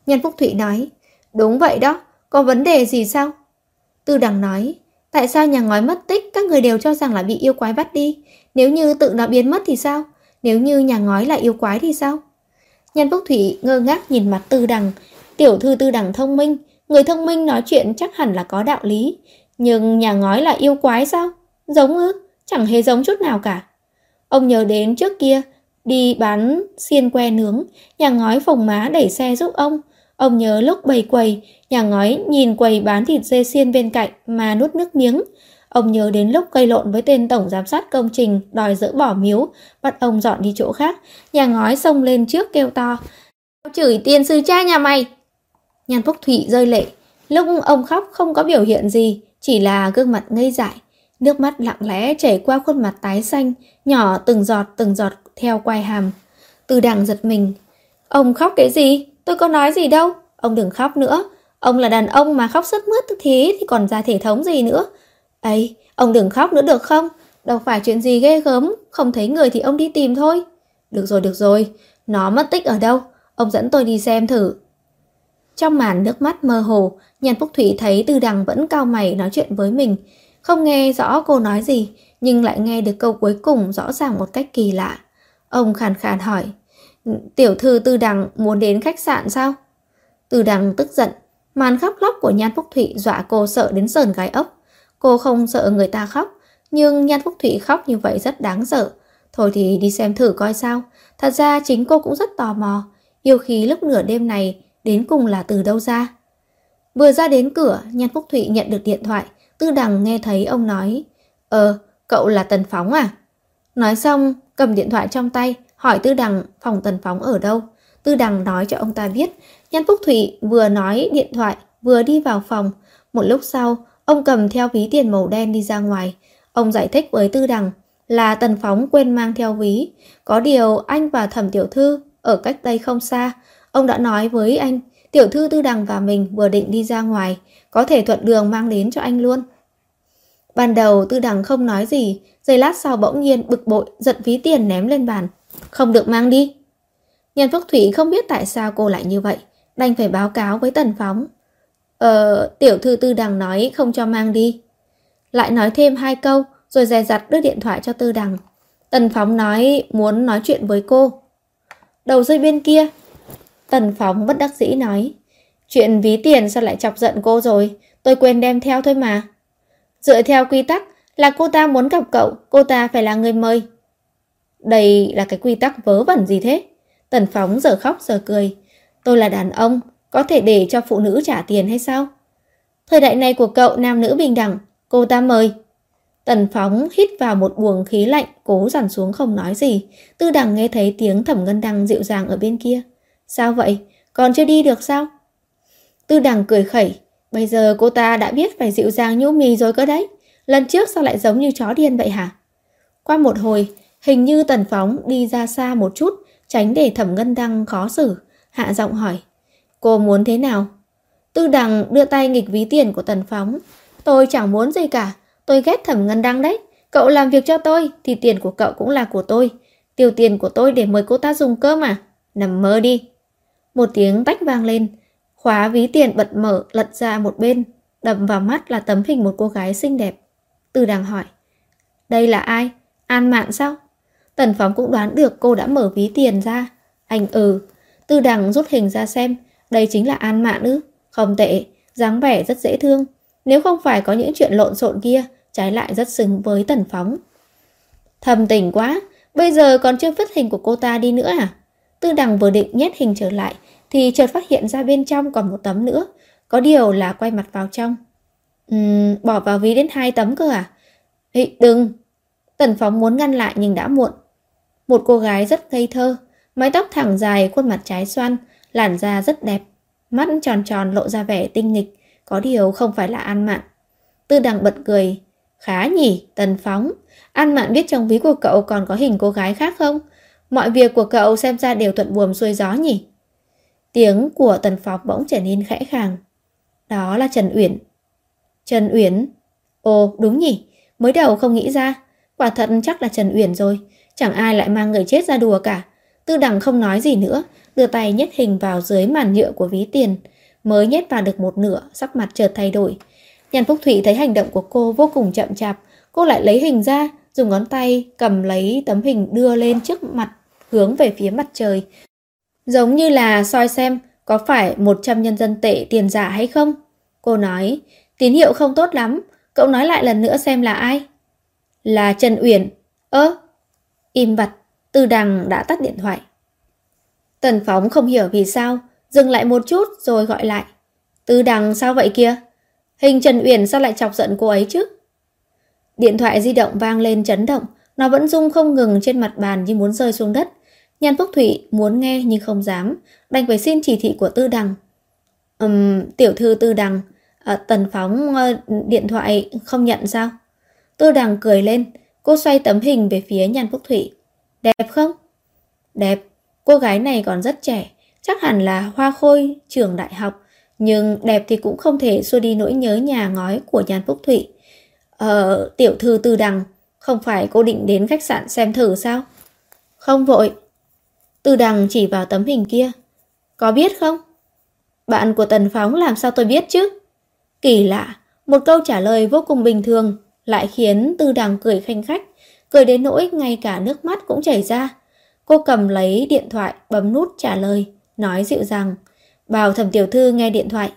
Nhân Phúc Thụy nói, đúng vậy đó, có vấn đề gì sao? Tư đằng nói, tại sao nhà ngói mất tích các người đều cho rằng là bị yêu quái bắt đi? Nếu như tự nó biến mất thì sao? Nếu như nhà ngói là yêu quái thì sao? Nhan Phúc thủy ngơ ngác nhìn mặt tư đằng, tiểu thư tư đằng thông minh, người thông minh nói chuyện chắc hẳn là có đạo lý. Nhưng nhà ngói là yêu quái sao? Giống ư? Chẳng hề giống chút nào cả. Ông nhớ đến trước kia, đi bán xiên que nướng, nhà ngói phồng má đẩy xe giúp ông. Ông nhớ lúc bày quầy, nhà ngói nhìn quầy bán thịt dê xiên bên cạnh mà nuốt nước miếng. Ông nhớ đến lúc gây lộn với tên tổng giám sát công trình đòi dỡ bỏ miếu, bắt ông dọn đi chỗ khác. Nhà ngói xông lên trước kêu to. Chửi tiền sư cha nhà mày! Nhan Phúc Thụy rơi lệ. Lúc ông khóc không có biểu hiện gì, chỉ là gương mặt ngây dại. Nước mắt lặng lẽ chảy qua khuôn mặt tái xanh, nhỏ từng giọt từng giọt theo quai hàm. Từ đằng giật mình. Ông khóc cái gì? Tôi có nói gì đâu. Ông đừng khóc nữa. Ông là đàn ông mà khóc sướt mướt thế thì còn ra thể thống gì nữa ấy ông đừng khóc nữa được không? Đâu phải chuyện gì ghê gớm, không thấy người thì ông đi tìm thôi. Được rồi, được rồi. Nó mất tích ở đâu? Ông dẫn tôi đi xem thử. Trong màn nước mắt mơ hồ, Nhàn Phúc Thủy thấy Tư Đằng vẫn cao mày nói chuyện với mình. Không nghe rõ cô nói gì, nhưng lại nghe được câu cuối cùng rõ ràng một cách kỳ lạ. Ông khàn khàn hỏi, tiểu thư Tư Đằng muốn đến khách sạn sao? Tư Đằng tức giận, màn khóc lóc của Nhan Phúc thụy dọa cô sợ đến sờn gái ốc. Cô không sợ người ta khóc, nhưng Nhan Phúc thụy khóc như vậy rất đáng sợ. Thôi thì đi xem thử coi sao. Thật ra chính cô cũng rất tò mò. Yêu khí lúc nửa đêm này đến cùng là từ đâu ra? Vừa ra đến cửa, Nhan Phúc Thụy nhận được điện thoại. Tư Đằng nghe thấy ông nói, Ờ, cậu là Tần Phóng à? Nói xong, cầm điện thoại trong tay, hỏi Tư Đằng phòng Tần Phóng ở đâu. Tư Đằng nói cho ông ta biết. Nhan Phúc Thụy vừa nói điện thoại, vừa đi vào phòng. Một lúc sau, ông cầm theo ví tiền màu đen đi ra ngoài. Ông giải thích với Tư Đằng là Tần Phóng quên mang theo ví. Có điều anh và Thẩm Tiểu Thư ở cách đây không xa. Ông đã nói với anh, tiểu thư Tư Đằng và mình vừa định đi ra ngoài, có thể thuận đường mang đến cho anh luôn. Ban đầu Tư Đằng không nói gì, giây lát sau bỗng nhiên bực bội giật ví tiền ném lên bàn. Không được mang đi. Nhân Phúc Thủy không biết tại sao cô lại như vậy, đành phải báo cáo với Tần Phóng. Ờ, tiểu thư Tư Đằng nói không cho mang đi. Lại nói thêm hai câu, rồi dè dặt đưa điện thoại cho Tư Đằng. Tần Phóng nói muốn nói chuyện với cô. Đầu dây bên kia, Tần Phóng bất đắc dĩ nói. Chuyện ví tiền sao lại chọc giận cô rồi, tôi quên đem theo thôi mà. Dựa theo quy tắc là cô ta muốn gặp cậu, cô ta phải là người mời. Đây là cái quy tắc vớ vẩn gì thế? Tần Phóng giờ khóc giờ cười. Tôi là đàn ông, có thể để cho phụ nữ trả tiền hay sao? Thời đại này của cậu nam nữ bình đẳng, cô ta mời. Tần Phóng hít vào một buồng khí lạnh, cố dằn xuống không nói gì. Tư đẳng nghe thấy tiếng thẩm ngân đăng dịu dàng ở bên kia. Sao vậy? Còn chưa đi được sao? Tư đẳng cười khẩy. Bây giờ cô ta đã biết phải dịu dàng nhũ mì rồi cơ đấy. Lần trước sao lại giống như chó điên vậy hả? Qua một hồi, hình như Tần Phóng đi ra xa một chút, tránh để thẩm ngân đăng khó xử. Hạ giọng hỏi. Cô muốn thế nào? Tư đằng đưa tay nghịch ví tiền của Tần Phóng. Tôi chẳng muốn gì cả. Tôi ghét thẩm ngân đăng đấy. Cậu làm việc cho tôi thì tiền của cậu cũng là của tôi. Tiêu tiền của tôi để mời cô ta dùng cơm à? Nằm mơ đi. Một tiếng tách vang lên, khóa ví tiền bật mở lật ra một bên, đập vào mắt là tấm hình một cô gái xinh đẹp. tư đằng hỏi, đây là ai? An Mạn sao? Tần Phóng cũng đoán được cô đã mở ví tiền ra. Anh ừ. Tư đằng rút hình ra xem, đây chính là An Mạn ư? Không tệ, dáng vẻ rất dễ thương. Nếu không phải có những chuyện lộn xộn kia, trái lại rất xứng với Tần Phóng. Thầm tình quá, bây giờ còn chưa vứt hình của cô ta đi nữa à? Tư đằng vừa định nhét hình trở lại thì chợt phát hiện ra bên trong còn một tấm nữa. Có điều là quay mặt vào trong. Uhm, bỏ vào ví đến hai tấm cơ à? Ê, đừng! Tần Phóng muốn ngăn lại nhưng đã muộn. Một cô gái rất ngây thơ, mái tóc thẳng dài, khuôn mặt trái xoan, làn da rất đẹp, mắt tròn tròn lộ ra vẻ tinh nghịch, có điều không phải là An Mạn. Tư đằng bật cười, khá nhỉ, Tần Phóng. An Mạn biết trong ví của cậu còn có hình cô gái khác không? Mọi việc của cậu xem ra đều thuận buồm xuôi gió nhỉ? Tiếng của Tần Phóng bỗng trở nên khẽ khàng. Đó là Trần Uyển. Trần Uyển? Ồ, đúng nhỉ, mới đầu không nghĩ ra. Quả thật chắc là Trần Uyển rồi, chẳng ai lại mang người chết ra đùa cả. Tư đằng không nói gì nữa, đưa tay nhét hình vào dưới màn nhựa của ví tiền. Mới nhét vào được một nửa, sắc mặt chợt thay đổi. Nhàn Phúc thụy thấy hành động của cô vô cùng chậm chạp, cô lại lấy hình ra, dùng ngón tay cầm lấy tấm hình đưa lên trước mặt, hướng về phía mặt trời. Giống như là soi xem có phải 100 nhân dân tệ tiền giả hay không? Cô nói, tín hiệu không tốt lắm, cậu nói lại lần nữa xem là ai? Là Trần Uyển. Ơ, im bặt, Tư Đằng đã tắt điện thoại. Tần Phóng không hiểu vì sao, dừng lại một chút rồi gọi lại. Tư Đằng sao vậy kia? Hình Trần Uyển sao lại chọc giận cô ấy chứ? Điện thoại di động vang lên chấn động, nó vẫn rung không ngừng trên mặt bàn như muốn rơi xuống đất. Nhan Phúc Thụy muốn nghe nhưng không dám, đành phải xin chỉ thị của Tư Đằng. Ừm, tiểu thư Tư Đằng, à, Tần Phóng à, điện thoại không nhận sao? Tư Đằng cười lên, cô xoay tấm hình về phía Nhan Phúc Thụy. Đẹp không? Đẹp, cô gái này còn rất trẻ, chắc hẳn là hoa khôi trường đại học, nhưng đẹp thì cũng không thể xua đi nỗi nhớ nhà ngói của Nhan Phúc Thụy. Ờ, tiểu thư Tư Đằng, không phải cô định đến khách sạn xem thử sao? Không vội. Tư Đằng chỉ vào tấm hình kia. Có biết không? Bạn của Tần Phóng làm sao tôi biết chứ? Kỳ lạ, một câu trả lời vô cùng bình thường lại khiến Tư Đằng cười khanh khách, cười đến nỗi ngay cả nước mắt cũng chảy ra. Cô cầm lấy điện thoại bấm nút trả lời, nói dịu dàng, bảo thẩm tiểu thư nghe điện thoại.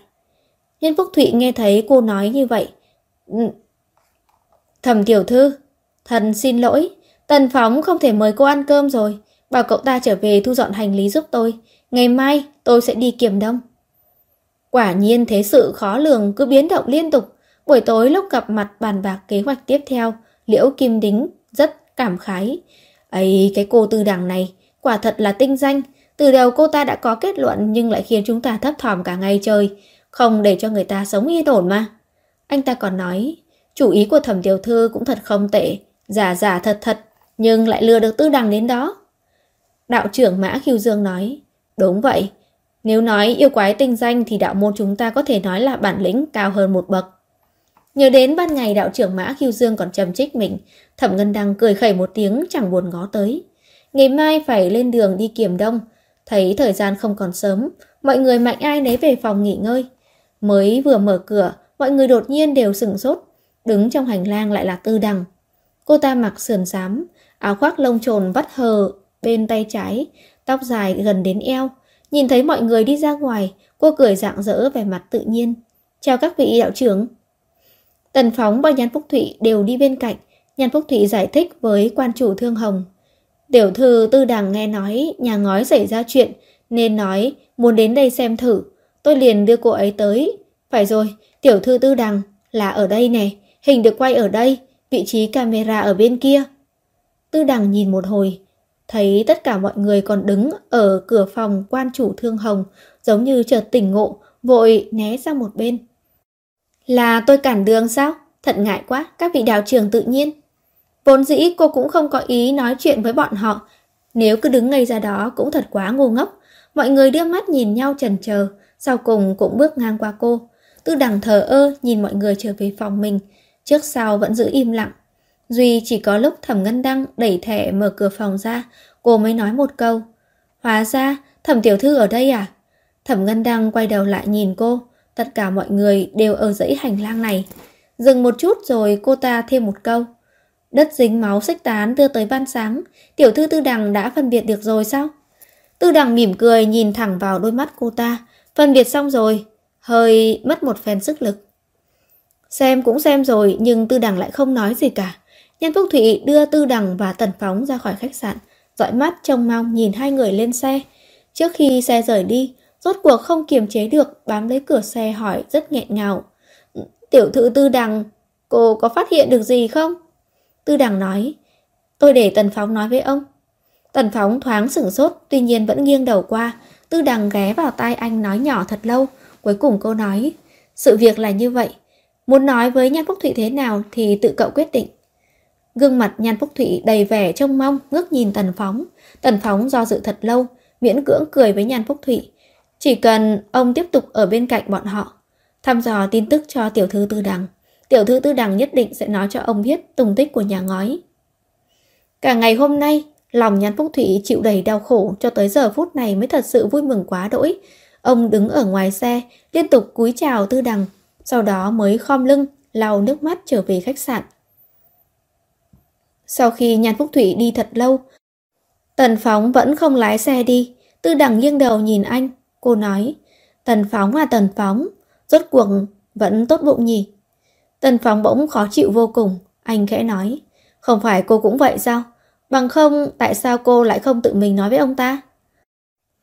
Nhân Phúc Thụy nghe thấy cô nói như vậy. Ừ, thẩm tiểu thư, thần xin lỗi, Tần Phóng không thể mời cô ăn cơm rồi, bảo cậu ta trở về thu dọn hành lý giúp tôi. Ngày mai tôi sẽ đi kiểm đông. Quả nhiên thế sự khó lường cứ biến động liên tục. Buổi tối lúc gặp mặt bàn bạc kế hoạch tiếp theo, Liễu Kim Đính rất cảm khái ấy cái cô tư đằng này, quả thật là tinh danh. Từ đầu cô ta đã có kết luận nhưng lại khiến chúng ta thấp thỏm cả ngày chơi, không để cho người ta sống yên ổn mà. Anh ta còn nói, chủ ý của thẩm tiểu thư cũng thật không tệ, giả giả thật thật, nhưng lại lừa được tư đằng đến đó. Đạo trưởng Mã Khiêu Dương nói, đúng vậy, nếu nói yêu quái tinh danh thì đạo môn chúng ta có thể nói là bản lĩnh cao hơn một bậc. Nhớ đến ban ngày đạo trưởng Mã Khiêu Dương còn trầm trích mình, Thẩm Ngân Đăng cười khẩy một tiếng chẳng buồn ngó tới. Ngày mai phải lên đường đi kiểm đông, thấy thời gian không còn sớm, mọi người mạnh ai nấy về phòng nghỉ ngơi. Mới vừa mở cửa, mọi người đột nhiên đều sừng sốt, đứng trong hành lang lại là Tư Đằng. Cô ta mặc sườn xám, áo khoác lông trồn vắt hờ bên tay trái, tóc dài gần đến eo. Nhìn thấy mọi người đi ra ngoài, cô cười rạng rỡ vẻ mặt tự nhiên. Chào các vị đạo trưởng. Tần Phóng và Nhan Phúc Thụy đều đi bên cạnh. Nhan Phúc Thụy giải thích với quan chủ Thương Hồng. Tiểu thư Tư Đằng nghe nói nhà ngói xảy ra chuyện, nên nói muốn đến đây xem thử. Tôi liền đưa cô ấy tới. Phải rồi, tiểu thư Tư Đằng là ở đây nè, hình được quay ở đây, vị trí camera ở bên kia. Tư Đằng nhìn một hồi, thấy tất cả mọi người còn đứng ở cửa phòng quan chủ Thương Hồng, giống như chợt tỉnh ngộ, vội né sang một bên. Là tôi cản đường sao? Thật ngại quá, các vị đạo trưởng tự nhiên. Vốn dĩ cô cũng không có ý nói chuyện với bọn họ. Nếu cứ đứng ngây ra đó cũng thật quá ngu ngốc. Mọi người đưa mắt nhìn nhau trần chờ, sau cùng cũng bước ngang qua cô. Tư đằng thờ ơ nhìn mọi người trở về phòng mình, trước sau vẫn giữ im lặng. Duy chỉ có lúc thẩm ngân đăng đẩy thẻ mở cửa phòng ra, cô mới nói một câu. Hóa ra, thẩm tiểu thư ở đây à? Thẩm ngân đăng quay đầu lại nhìn cô, Tất cả mọi người đều ở dãy hành lang này. Dừng một chút rồi cô ta thêm một câu. Đất dính máu xích tán đưa tới ban sáng. Tiểu thư tư đằng đã phân biệt được rồi sao? Tư đằng mỉm cười nhìn thẳng vào đôi mắt cô ta. Phân biệt xong rồi. Hơi mất một phen sức lực. Xem cũng xem rồi nhưng tư đằng lại không nói gì cả. Nhân Phúc Thụy đưa tư đằng và tần phóng ra khỏi khách sạn. Dõi mắt trông mong nhìn hai người lên xe. Trước khi xe rời đi, rốt cuộc không kiềm chế được, bám lấy cửa xe hỏi rất nghẹn ngào. Tiểu thư Tư Đằng, cô có phát hiện được gì không? Tư Đằng nói, tôi để Tần Phóng nói với ông. Tần Phóng thoáng sửng sốt, tuy nhiên vẫn nghiêng đầu qua, Tư Đằng ghé vào tai anh nói nhỏ thật lâu. Cuối cùng cô nói, sự việc là như vậy. Muốn nói với Nhan Phúc Thụy thế nào thì tự cậu quyết định. Gương mặt Nhan Phúc Thụy đầy vẻ trông mong, ngước nhìn Tần Phóng. Tần Phóng do dự thật lâu, miễn cưỡng cười với Nhan Phúc Thụy. Chỉ cần ông tiếp tục ở bên cạnh bọn họ, thăm dò tin tức cho tiểu thư Tư Đằng. Tiểu thư Tư Đằng nhất định sẽ nói cho ông biết tung tích của nhà ngói. Cả ngày hôm nay, lòng nhắn Phúc Thụy chịu đầy đau khổ cho tới giờ phút này mới thật sự vui mừng quá đỗi. Ông đứng ở ngoài xe, liên tục cúi chào Tư Đằng, sau đó mới khom lưng, lau nước mắt trở về khách sạn. Sau khi Nhan Phúc Thủy đi thật lâu, Tần Phóng vẫn không lái xe đi. Tư đằng nghiêng đầu nhìn anh. Cô nói, Tần Phóng à Tần Phóng, rốt cuộc vẫn tốt bụng nhỉ? Tần Phóng bỗng khó chịu vô cùng. Anh khẽ nói, không phải cô cũng vậy sao? Bằng không, tại sao cô lại không tự mình nói với ông ta?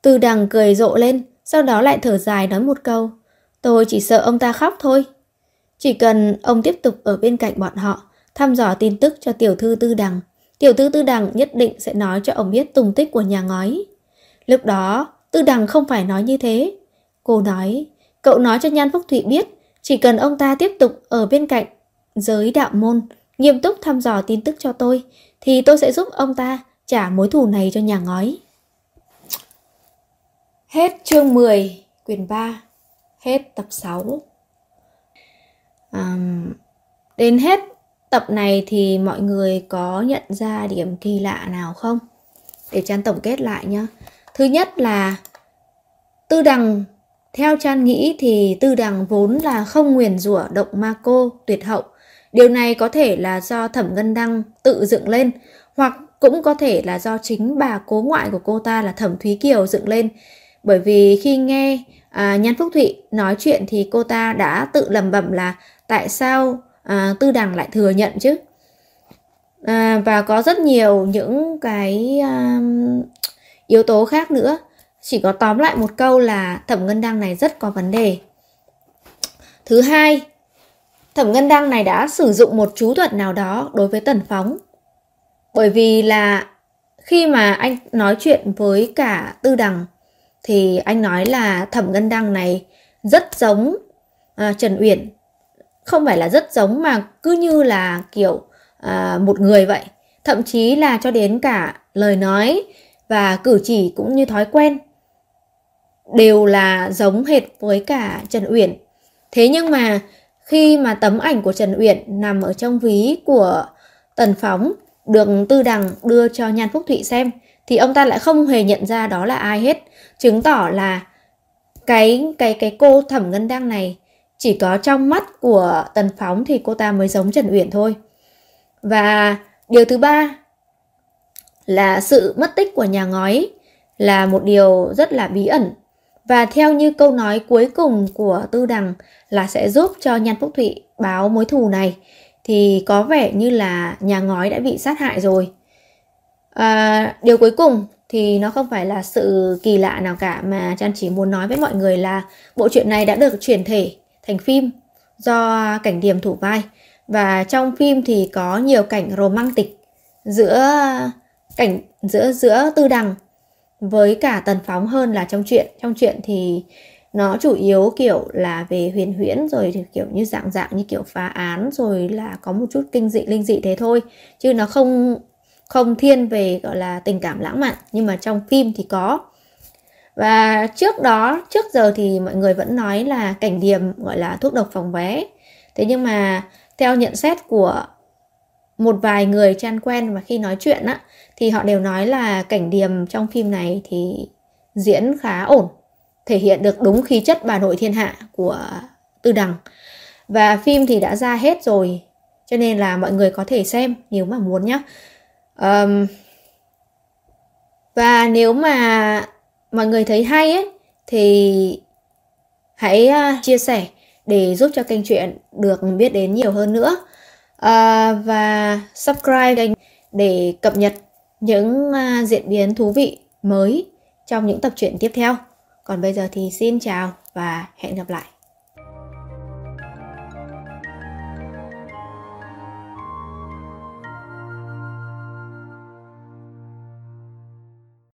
Tư đằng cười rộ lên, sau đó lại thở dài nói một câu. Tôi chỉ sợ ông ta khóc thôi. Chỉ cần ông tiếp tục ở bên cạnh bọn họ, thăm dò tin tức cho tiểu thư tư đằng. Tiểu thư tư đằng nhất định sẽ nói cho ông biết tung tích của nhà ngói. Lúc đó, tư đằng không phải nói như thế. Cô nói, cậu nói cho Nhan Phúc Thụy biết, chỉ cần ông ta tiếp tục ở bên cạnh giới đạo môn, nghiêm túc thăm dò tin tức cho tôi, thì tôi sẽ giúp ông ta trả mối thù này cho nhà ngói. Hết chương 10, quyển 3, hết tập 6. À, đến hết Tập này thì mọi người có nhận ra điểm kỳ lạ nào không? Để Chan tổng kết lại nhé. Thứ nhất là Tư Đằng, theo Chan nghĩ thì Tư Đằng vốn là không nguyền rủa động ma cô tuyệt hậu. Điều này có thể là do Thẩm Ngân Đăng tự dựng lên hoặc cũng có thể là do chính bà cố ngoại của cô ta là Thẩm Thúy Kiều dựng lên. Bởi vì khi nghe à, Nhan Phúc Thụy nói chuyện thì cô ta đã tự lầm bẩm là tại sao à, tư đằng lại thừa nhận chứ à, và có rất nhiều những cái à, yếu tố khác nữa chỉ có tóm lại một câu là thẩm ngân đăng này rất có vấn đề. Thứ hai thẩm ngân đăng này đã sử dụng một chú thuật nào đó đối với tần phóng. Bởi vì là khi mà anh nói chuyện với cả tư đằng thì anh nói là thẩm ngân đăng này rất giống à, trần uyển. Không phải là rất giống mà cứ như là kiểu à, một người vậy. Thậm chí là cho đến cả lời nói và cử chỉ cũng như thói quen đều là giống hệt với cả Trần Uyển. Thế nhưng mà khi mà tấm ảnh của Trần Uyển nằm ở trong ví của Tần Phóng được Tư Đằng đưa cho Nhan Phúc Thụy xem thì ông ta lại không hề nhận ra đó là ai hết, chứng tỏ là cái cái cái cô Thẩm Ngân Đăng này chỉ có trong mắt của Tần Phóng thì cô ta mới giống Trần Uyển thôi. Và điều thứ ba là sự mất tích của nhà ngói là một điều rất là bí ẩn. Và theo như câu nói cuối cùng của Tư Đằng là sẽ giúp cho Nhan Phúc Thụy báo mối thù này thì có vẻ như là nhà ngói đã bị sát hại rồi. À, điều cuối cùng thì nó không phải là sự kỳ lạ nào cả mà Chan chỉ muốn nói với mọi người là bộ truyện này đã được chuyển thể thành phim do cảnh điểm thủ vai và trong phim thì có nhiều cảnh romantic giữa cảnh giữa giữa tư đằng với cả tần phóng hơn là trong chuyện. Trong chuyện thì nó chủ yếu kiểu là về huyền huyễn rồi thì kiểu như dạng dạng như kiểu phá án rồi là có một chút kinh dị linh dị thế thôi. Chứ nó không không thiên về gọi là tình cảm lãng mạn nhưng mà trong phim thì có. Và trước đó, trước giờ thì mọi người vẫn nói là cảnh điểm gọi là thuốc độc phòng vé. Thế nhưng mà theo nhận xét của một vài người chan quen và khi nói chuyện á thì họ đều nói là cảnh điểm trong phim này thì diễn khá ổn, thể hiện được đúng khí chất bà nội thiên hạ của Tư Đằng. Và phim thì đã ra hết rồi, cho nên là mọi người có thể xem nếu mà muốn nhé. Um, và nếu mà mọi người thấy hay ấy thì hãy à, chia sẻ để giúp cho kênh chuyện được biết đến nhiều hơn nữa uh, và subscribe kênh để cập nhật những uh, diễn biến thú vị mới trong những tập truyện tiếp theo. Còn bây giờ thì xin chào và hẹn gặp lại.